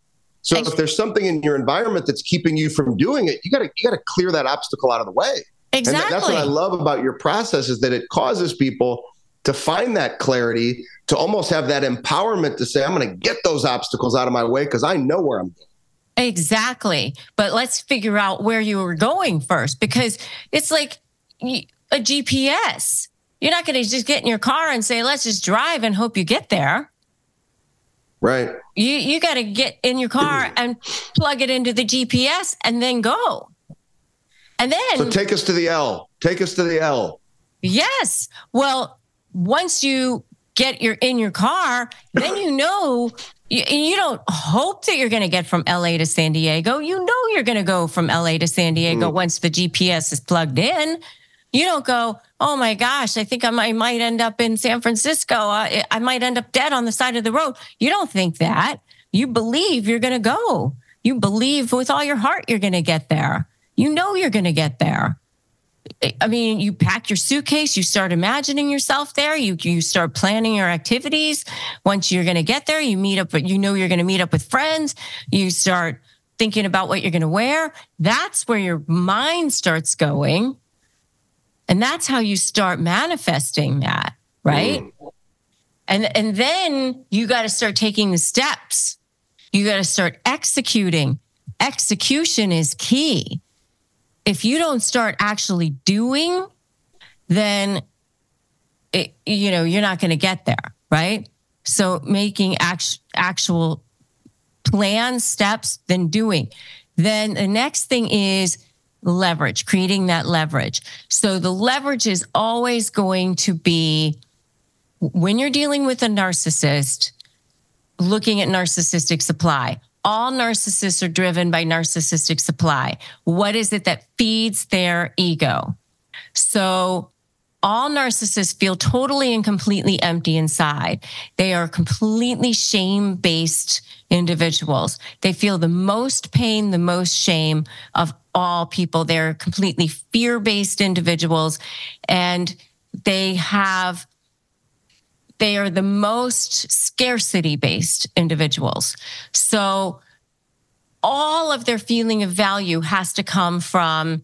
Speaker 2: So if there's something in your environment that's keeping you from doing it, you got to you got to clear that obstacle out of the way.
Speaker 3: Exactly.
Speaker 2: And that's what I love about your process is that it causes people to find that clarity, to almost have that empowerment to say, I'm going to get those obstacles out of my way because I know where I'm going.
Speaker 3: Exactly. But let's figure out where you were going first because it's like a GPS. You're not going to just get in your car and say, let's just drive and hope you get there.
Speaker 2: Right.
Speaker 3: You you got to get in your car *clears throat* and plug it into the GPS and then go. And then
Speaker 2: So take us to the L. Take us to the L.
Speaker 3: Yes. Well, once you get your in your car, then you know *laughs* you, you don't hope that you're going to get from LA to San Diego. You know you're going to go from LA to San Diego mm. once the GPS is plugged in. You don't go, oh my gosh, I think I might, might end up in San Francisco. I, I might end up dead on the side of the road. You don't think that. You believe you're going to go. You believe with all your heart you're going to get there. You know you're going to get there. I mean, you pack your suitcase, you start imagining yourself there, you you start planning your activities. Once you're going to get there, you meet up, you know you're going to meet up with friends, you start thinking about what you're going to wear. That's where your mind starts going. And that's how you start manifesting that, right? Mm. And and then you got to start taking the steps. You got to start executing. Execution is key if you don't start actually doing, then it, you know you're not going to get there, right? So making act, actual plan steps, then doing. Then the next thing is leverage, creating that leverage. So the leverage is always going to be when you're dealing with a narcissist, looking at narcissistic supply all narcissists are driven by narcissistic supply. What is it that feeds their ego? So all narcissists feel totally and completely empty inside. They are completely shame based individuals. They feel the most pain, the most shame of all people. They're completely fear based individuals and they have they are the most scarcity based individuals. So all of their feeling of value has to come from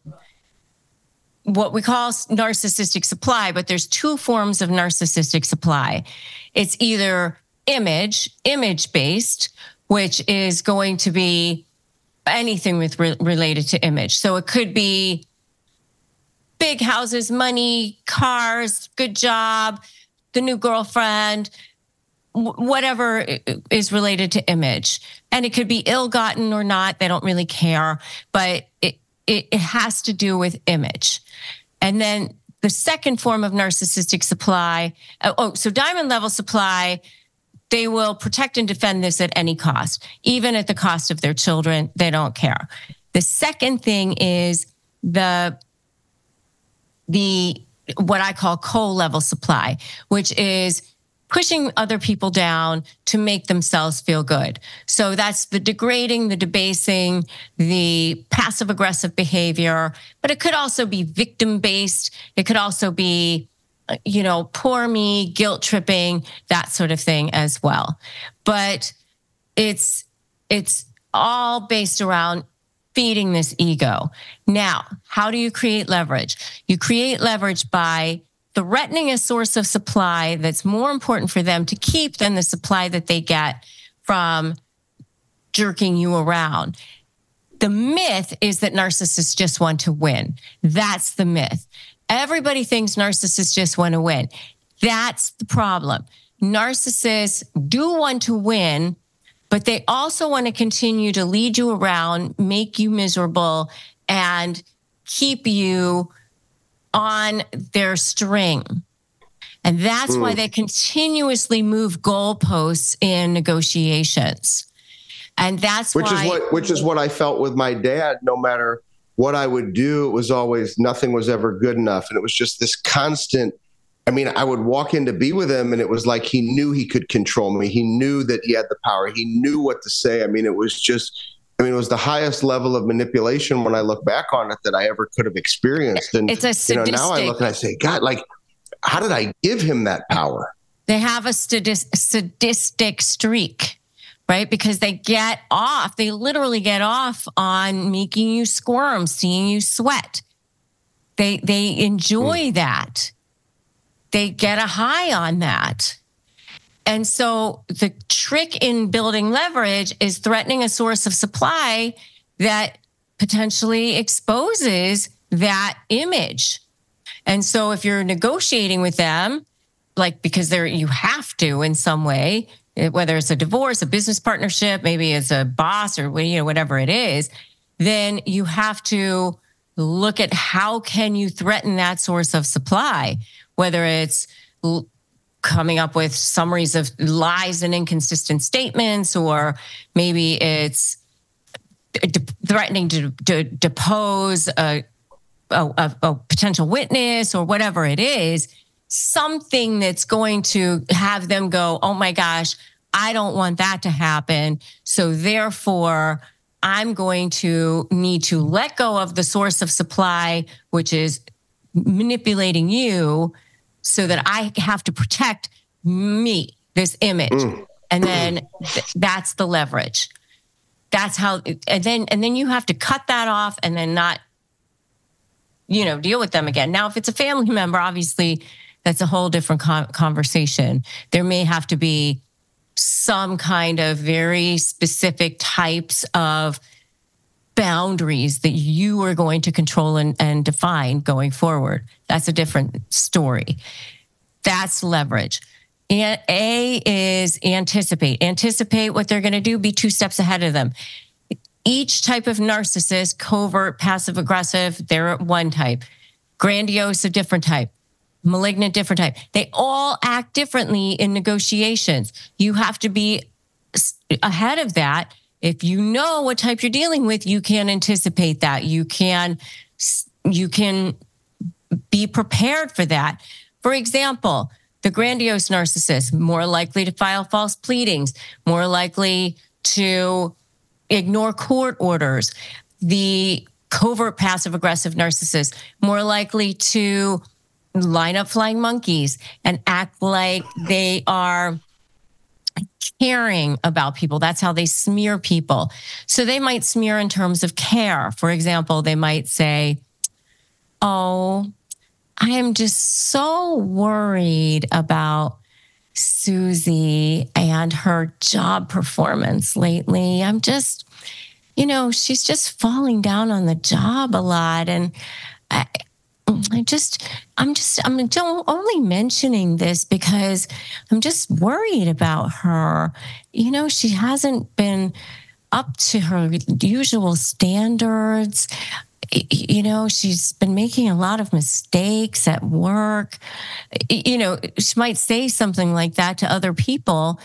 Speaker 3: what we call narcissistic supply, but there's two forms of narcissistic supply. It's either image, image based, which is going to be anything with re- related to image. So it could be big houses, money, cars, good job, the new girlfriend, whatever is related to image. And it could be ill gotten or not. They don't really care, but it, it, it has to do with image. And then the second form of narcissistic supply, uh, oh, so diamond level supply, they will protect and defend this at any cost, even at the cost of their children. They don't care. The second thing is the the what I call coal level supply, which is pushing other people down to make themselves feel good. So that's the degrading, the debasing, the passive aggressive behavior, but it could also be victim based. It could also be, you know, poor me, guilt tripping, that sort of thing as well. But it's, it's all based around feeding this ego. Now, how do you create leverage? You create leverage by threatening a source of supply that's more important for them to keep than the supply that they get from jerking you around. The myth is that narcissists just want to win. That's the myth. Everybody thinks narcissists just want to win. That's the problem. Narcissists do want to win, but they also want to continue to lead you around, make you miserable, and keep you on their string. And that's mm. why they continuously move goalposts in negotiations. And that's
Speaker 2: which
Speaker 3: why-
Speaker 2: is what which is what I felt with my dad. No matter what I would do, it was always nothing was ever good enough, and it was just this constant I mean, I would walk in to be with him, and it was like he knew he could control me. He knew that he had the power. He knew what to say. I mean, it was just, I mean, it was the highest level of manipulation when I look back on it that I ever could have experienced. And
Speaker 3: it's a sadistic,
Speaker 2: you know, now I look and I say, God, like, how did I give him that power?
Speaker 3: They have a sadistic streak, right? Because they get off. They literally get off on making you squirm, seeing you sweat. They they enjoy mm. that they get a high on that. And so the trick in building leverage is threatening a source of supply that potentially exposes that image. And so if you're negotiating with them, like because they're you have to in some way, whether it's a divorce, a business partnership, maybe it's a boss or you know whatever it is, then you have to look at how can you threaten that source of supply whether it's coming up with summaries of lies and inconsistent statements, or maybe it's threatening to, to depose a, a, a potential witness or whatever it is, something that's going to have them go, oh my gosh, I don't want that to happen. So therefore, I'm going to need to let go of the source of supply, which is manipulating you so that I have to protect me, this image. Mm. And then th- that's the leverage. That's how and then and then you have to cut that off and then not you know, deal with them again. Now if it's a family member, obviously that's a whole different con- conversation. There may have to be some kind of very specific types of boundaries that you are going to control and, and define going forward. That's a different story. That's leverage. And A is anticipate. Anticipate what they're going to do, be two steps ahead of them. Each type of narcissist, covert, passive aggressive, they're one type. Grandiose, a different type. Malignant, different type. They all act differently in negotiations. You have to be ahead of that if you know what type you're dealing with, you can anticipate that. You can you can be prepared for that. For example, the grandiose narcissist more likely to file false pleadings, more likely to ignore court orders. The covert passive aggressive narcissist more likely to line up flying monkeys and act like they are caring about people. That's how they smear people. So they might smear in terms of care. For example, they might say, Oh, I am just so worried about Susie and her job performance lately. I'm just, you know, she's just falling down on the job a lot. And I, I just, I'm just, I'm only mentioning this because I'm just worried about her. You know, she hasn't been up to her usual standards. You know, she's been making a lot of mistakes at work. You know, she might say something like that to other people,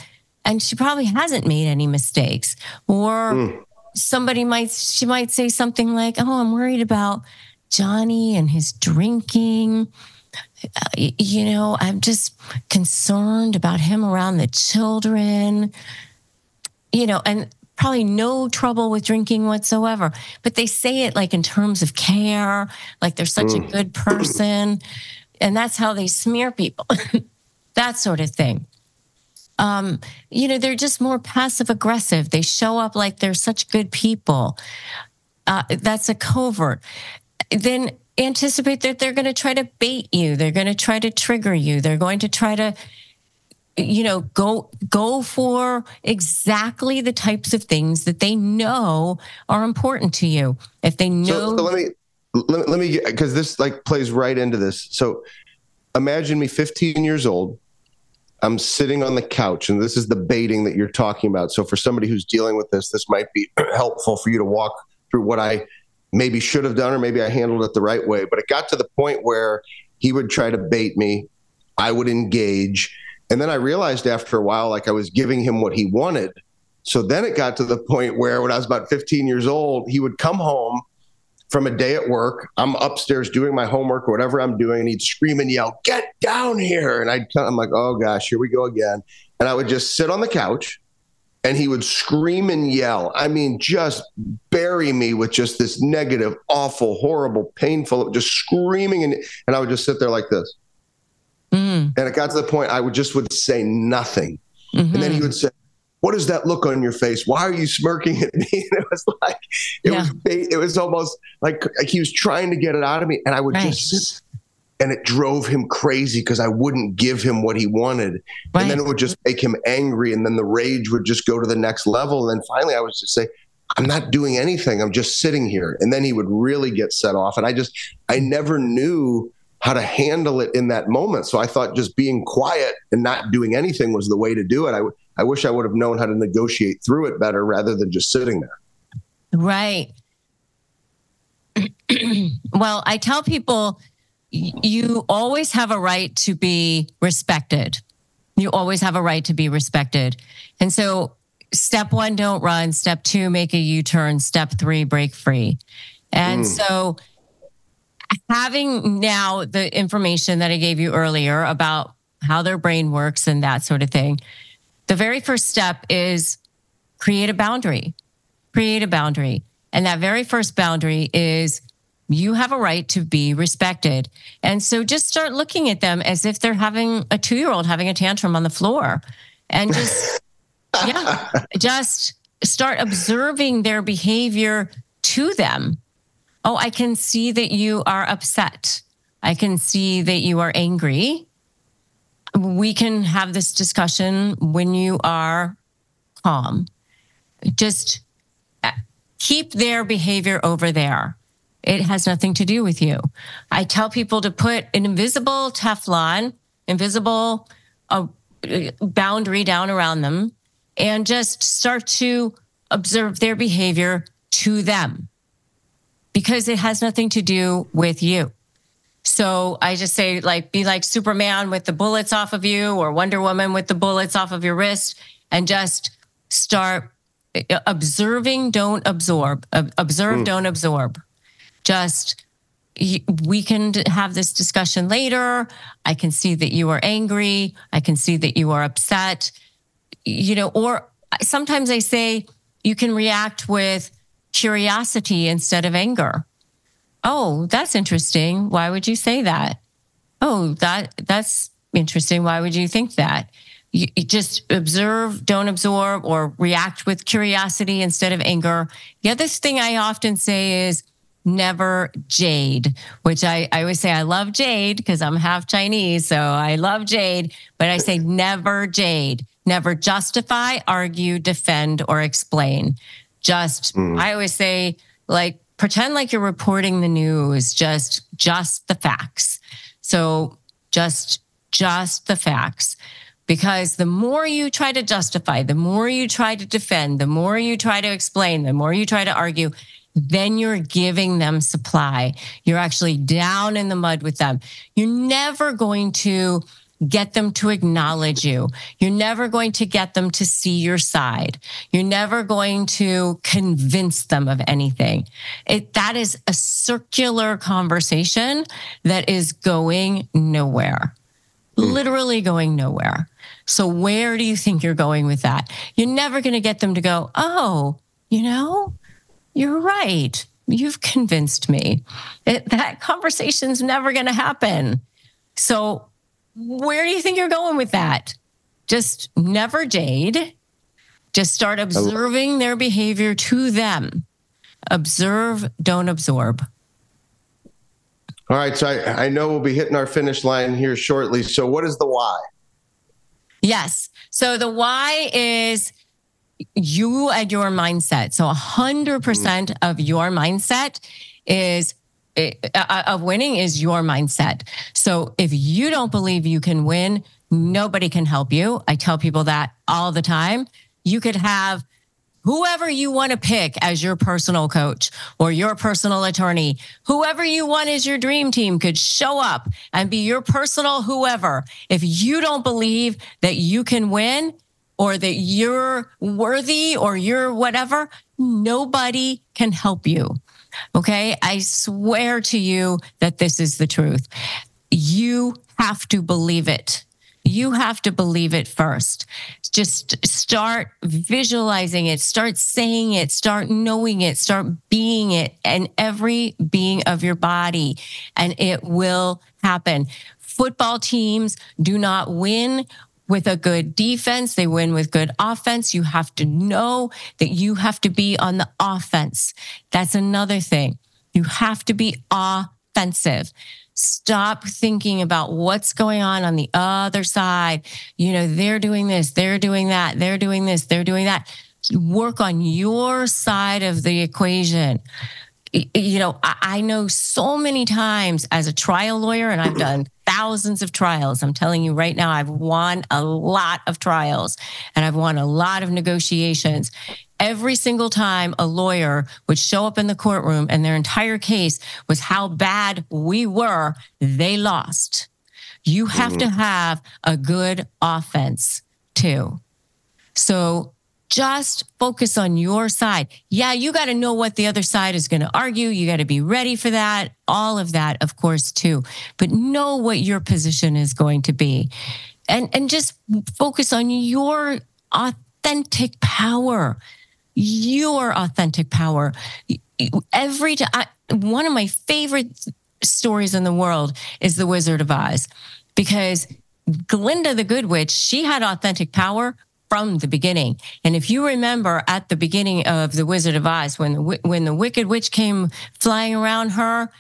Speaker 3: and she probably hasn't made any mistakes. Or mm. somebody might, she might say something like, Oh, I'm worried about Johnny and his drinking. Uh, you know, I'm just concerned about him around the children, you know, and probably no trouble with drinking whatsoever. But they say it like in terms of care, like they're such mm. a good person. And that's how they smear people, *laughs* that sort of thing. Um, you know, they're just more passive aggressive. They show up like they're such good people. Uh, that's a covert then anticipate that they're going to try to bait you. They're going to try to trigger you. They're going to try to you know go go for exactly the types of things that they know are important to you if they know
Speaker 2: so, so let me let, let me because this like plays right into this so imagine me 15 years old i'm sitting on the couch and this is the baiting that you're talking about so for somebody who's dealing with this this might be *clears throat* helpful for you to walk through what i maybe should have done or maybe I handled it the right way. But it got to the point where he would try to bait me, I would engage. And then I realized after a while, like I was giving him what he wanted. So then it got to the point where when I was about 15 years old, he would come home from a day at work. I'm upstairs doing my homework or whatever I'm doing, and he'd scream and yell, Get down here. And I'd I'm like, Oh gosh, here we go again. And I would just sit on the couch and he would scream and yell. I mean, just bury me with just this negative, awful, horrible, painful, just screaming. And, and I would just sit there like this. Mm. And it got to the point I would just would say nothing. Mm-hmm. And then he would say, what is that look on your face? Why are you smirking at me? *laughs* And it was like, it yeah. was, it was almost like, like he was trying to get it out of me. And I would just sit and it drove him crazy because I wouldn't give him what he wanted. Right. And then it would just make him angry. And then the rage would just go to the next level. And then finally, I was just say, I'm not doing anything. I'm just sitting here. And then he would really get set off. And I just, I never knew how to handle it in that moment. So I thought just being quiet and not doing anything was the way to do it. I, I wish I would have known how to negotiate through it better rather than just sitting there.
Speaker 3: Right. *clears throat* well, I tell people you always have a right to be respected. You always have a right to be respected. And so, step one, don't run. Step two, make a U turn. Step three, break free. And mm. so, having now the information that I gave you earlier about how their brain works and that sort of thing, the very first step is create a boundary. Create a boundary. And that very first boundary is you have a right to be respected. And so just start looking at them as if they're having a two year old having a tantrum on the floor and just, *laughs* yeah, just start observing their behavior to them. Oh, I can see that you are upset. I can see that you are angry. We can have this discussion when you are calm. Just uh, keep their behavior over there. It has nothing to do with you. I tell people to put an invisible Teflon, invisible uh, boundary down around them, and just start to observe their behavior to them because it has nothing to do with you. So I just say, like, be like Superman with the bullets off of you or Wonder Woman with the bullets off of your wrist and just start uh, observing, don't absorb. Observe, mm. don't absorb just we can have this discussion later. I can see that you are angry. I can see that you are upset. You know, or sometimes I say you can react with curiosity instead of anger. Oh, that's interesting. Why would you say that? Oh, that that's interesting. Why would you think that? You, you just observe, don't absorb, or react with curiosity instead of anger. The other thing I often say is never jade, which I, I always say I love jade because I'm half Chinese. So I love jade, but I say *laughs* never jade, never justify, argue, defend, or explain. Just, mm. I always say, like, pretend like you're reporting the news, just, just the facts. So just, just the facts. Because the more you try to justify, the more you try to defend, the more you try to explain, the more you try to argue, then you're giving them supply. You're actually down in the mud with them. You're never going to get them to acknowledge you. You're never going to get them to see your side. You're never going to convince them of anything. It, that is a circular conversation that is going nowhere, mm. literally going nowhere. So, where do you think you're going with that? You're never going to get them to go, oh, you know, you're right. You've convinced me. It, that conversation's never going to happen. So, where do you think you're going with that? Just never jade. Just start observing their behavior to them. Observe, don't absorb.
Speaker 2: All right. So I, I know we'll be hitting our finish line here shortly. So, what is the why?
Speaker 3: Yes. So, the why is you and your mindset. So 100% of your mindset is uh, uh, of winning is your mindset. So if you don't believe you can win, nobody can help you. I tell people that all the time. You could have whoever you want to pick as your personal coach or your personal attorney, whoever you want as your dream team could show up and be your personal whoever. If you don't believe that you can win, or that you're worthy or you're whatever, nobody can help you. Okay. I swear to you that this is the truth. You have to believe it. You have to believe it first. Just start visualizing it, start saying it, start knowing it, start being it and every being of your body, and it will happen. Football teams do not win with a good defense. They win with good offense. You have to know that you have to be on the offense. That's another thing. You have to be offensive. Stop thinking about what's going on on the other side. You know, they're doing this, they're doing that, they're doing this, they're doing that. Work on your side of the equation you know, I know so many times as a trial lawyer, and I've done thousands of trials. I'm telling you right now, I've won a lot of trials and I've won a lot of negotiations. Every single time a lawyer would show up in the courtroom and their entire case was how bad we were, they lost. You have mm-hmm. to have a good offense too. So just focus on your side. Yeah, you got to know what the other side is going to argue. You got to be ready for that. All of that, of course, too. But know what your position is going to be. And and just focus on your authentic power. Your authentic power. Every time one of my favorite stories in the world is The Wizard of Oz because Glinda the Good Witch, she had authentic power from the beginning. And if you remember at the beginning of The Wizard of Oz, when the, when the Wicked Witch came flying around her,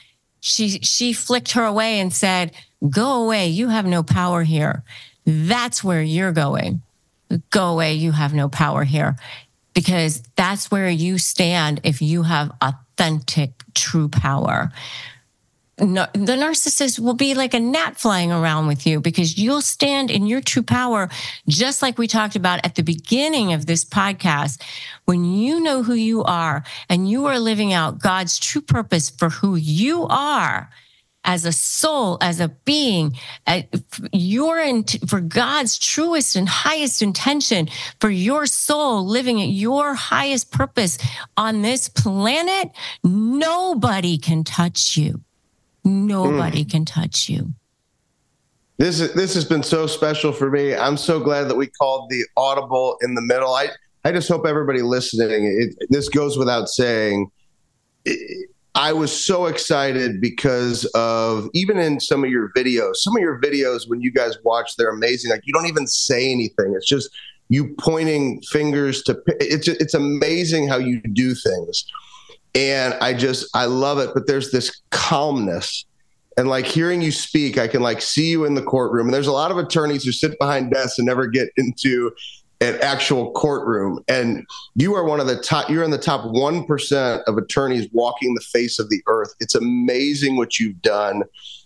Speaker 3: she, she flicked her away and said, go away. You have no power here. That's where you're going. Go away. You have no power here because that's where you stand if you have authentic, true power no, the narcissist will be like a gnat flying around with you because you'll stand in your true power, just like we talked about at the beginning of this podcast. When you know who you are and you are living out God's true purpose for who you are as a soul, as a being, uh, you're in for God's truest and highest intention for your soul living at your highest purpose on this planet, nobody can touch you. Nobody mm. can touch you.
Speaker 2: This is, this has been so special for me. I'm so glad that we called the audible in the middle. I I just hope everybody listening. It, this goes without saying. It, I was so excited because of even in some of your videos, some of your videos when you guys watch, they're amazing. Like you don't even say anything. It's just you pointing fingers to. It's it's amazing how you do things and I just I love it. But there's this calmness, and like hearing you speak, I can like see you in the courtroom. And there's a lot of attorneys who sit behind desks and never get into an actual courtroom. And you are one of the top. You're in the top one percent of attorneys walking the face of the earth. It's amazing what you've done.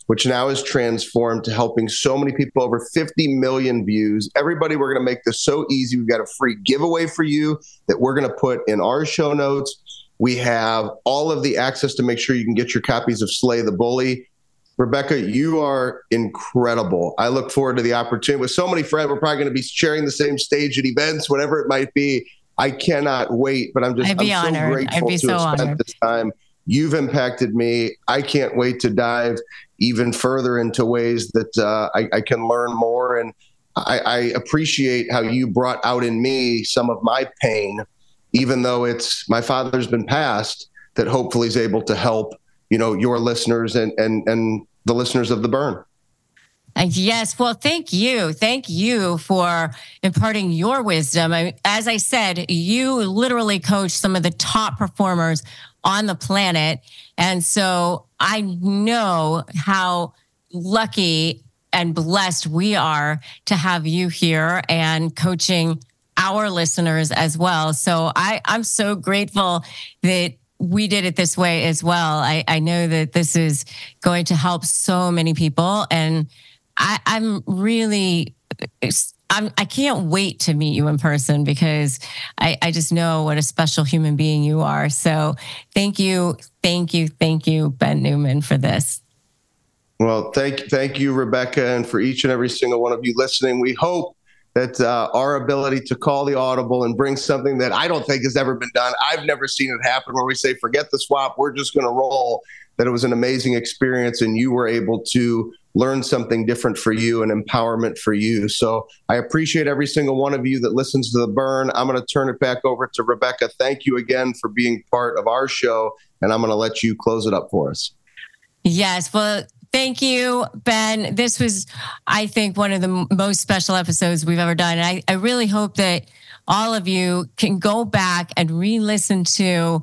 Speaker 2: Which now is transformed to helping so many people, over 50 million views. Everybody, we're going to make this so easy. We've got a free giveaway for you that we're going to put in our show notes we have all of the access to make sure you can get your copies of Slay the Bully. Rebecca, you are incredible. I look forward to the opportunity with so many friends. We're probably going to be sharing the same stage at events, whatever it might be. I cannot wait, but I'm just I'm
Speaker 3: honored.
Speaker 2: so grateful to
Speaker 3: so
Speaker 2: have spent
Speaker 3: honored.
Speaker 2: this time. You've impacted me. I can't wait to dive even further into ways that uh, I, I, can learn more. And I, I appreciate how you brought out in me some of my pain even though it's my father's been passed, that hopefully is able to help, you know, your listeners and and and the listeners of the burn.
Speaker 3: Uh, yes. Well, thank you. Thank you for imparting your wisdom. I, as I said, you literally coach some of the top performers on the planet. And so I know how lucky and blessed we are to have you here and coaching our listeners as well. So I, I'm so grateful that we did it this way as well. I, I know that this is going to help so many people. And I, I'm really I'm, I can't wait to meet you in person because I, I just know what a special human being you are. So thank you, thank you, thank you, Ben Newman, for this.
Speaker 2: Well, thank thank you, Rebecca, and for each and every single one of you listening. We hope that uh, our ability to call the audible and bring something that I don't think has ever been done. I've never seen it happen where we say, forget the swap, we're just going to roll. That it was an amazing experience and you were able to learn something different for you and empowerment for you. So I appreciate every single one of you that listens to the burn. I'm going to turn it back over to Rebecca. Thank you again for being part of our show. And I'm going to let you close it up for us.
Speaker 3: Yes. Well, Thank you, Ben. This was, I think, one of the most special episodes we've ever done. And I, I really hope that all of you can go back and re listen to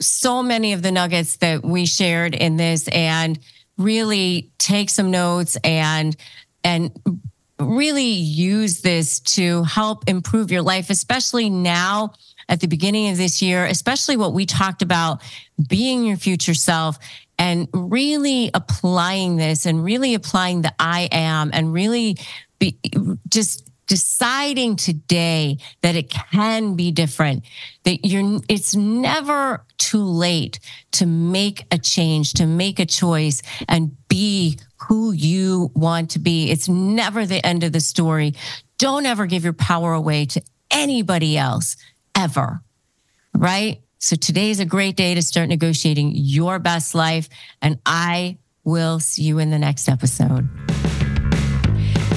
Speaker 3: so many of the nuggets that we shared in this and really take some notes and, and, really use this to help improve your life, especially now at the beginning of this year, especially what we talked about being your future self and really applying this and really applying the I am and really be just deciding today that it can be different, that you're, it's never too late to make a change, to make a choice and be who you want to be. It's never the end of the story. Don't ever give your power away to anybody else ever. Right? So today is a great day to start negotiating your best life. And I will see you in the next episode.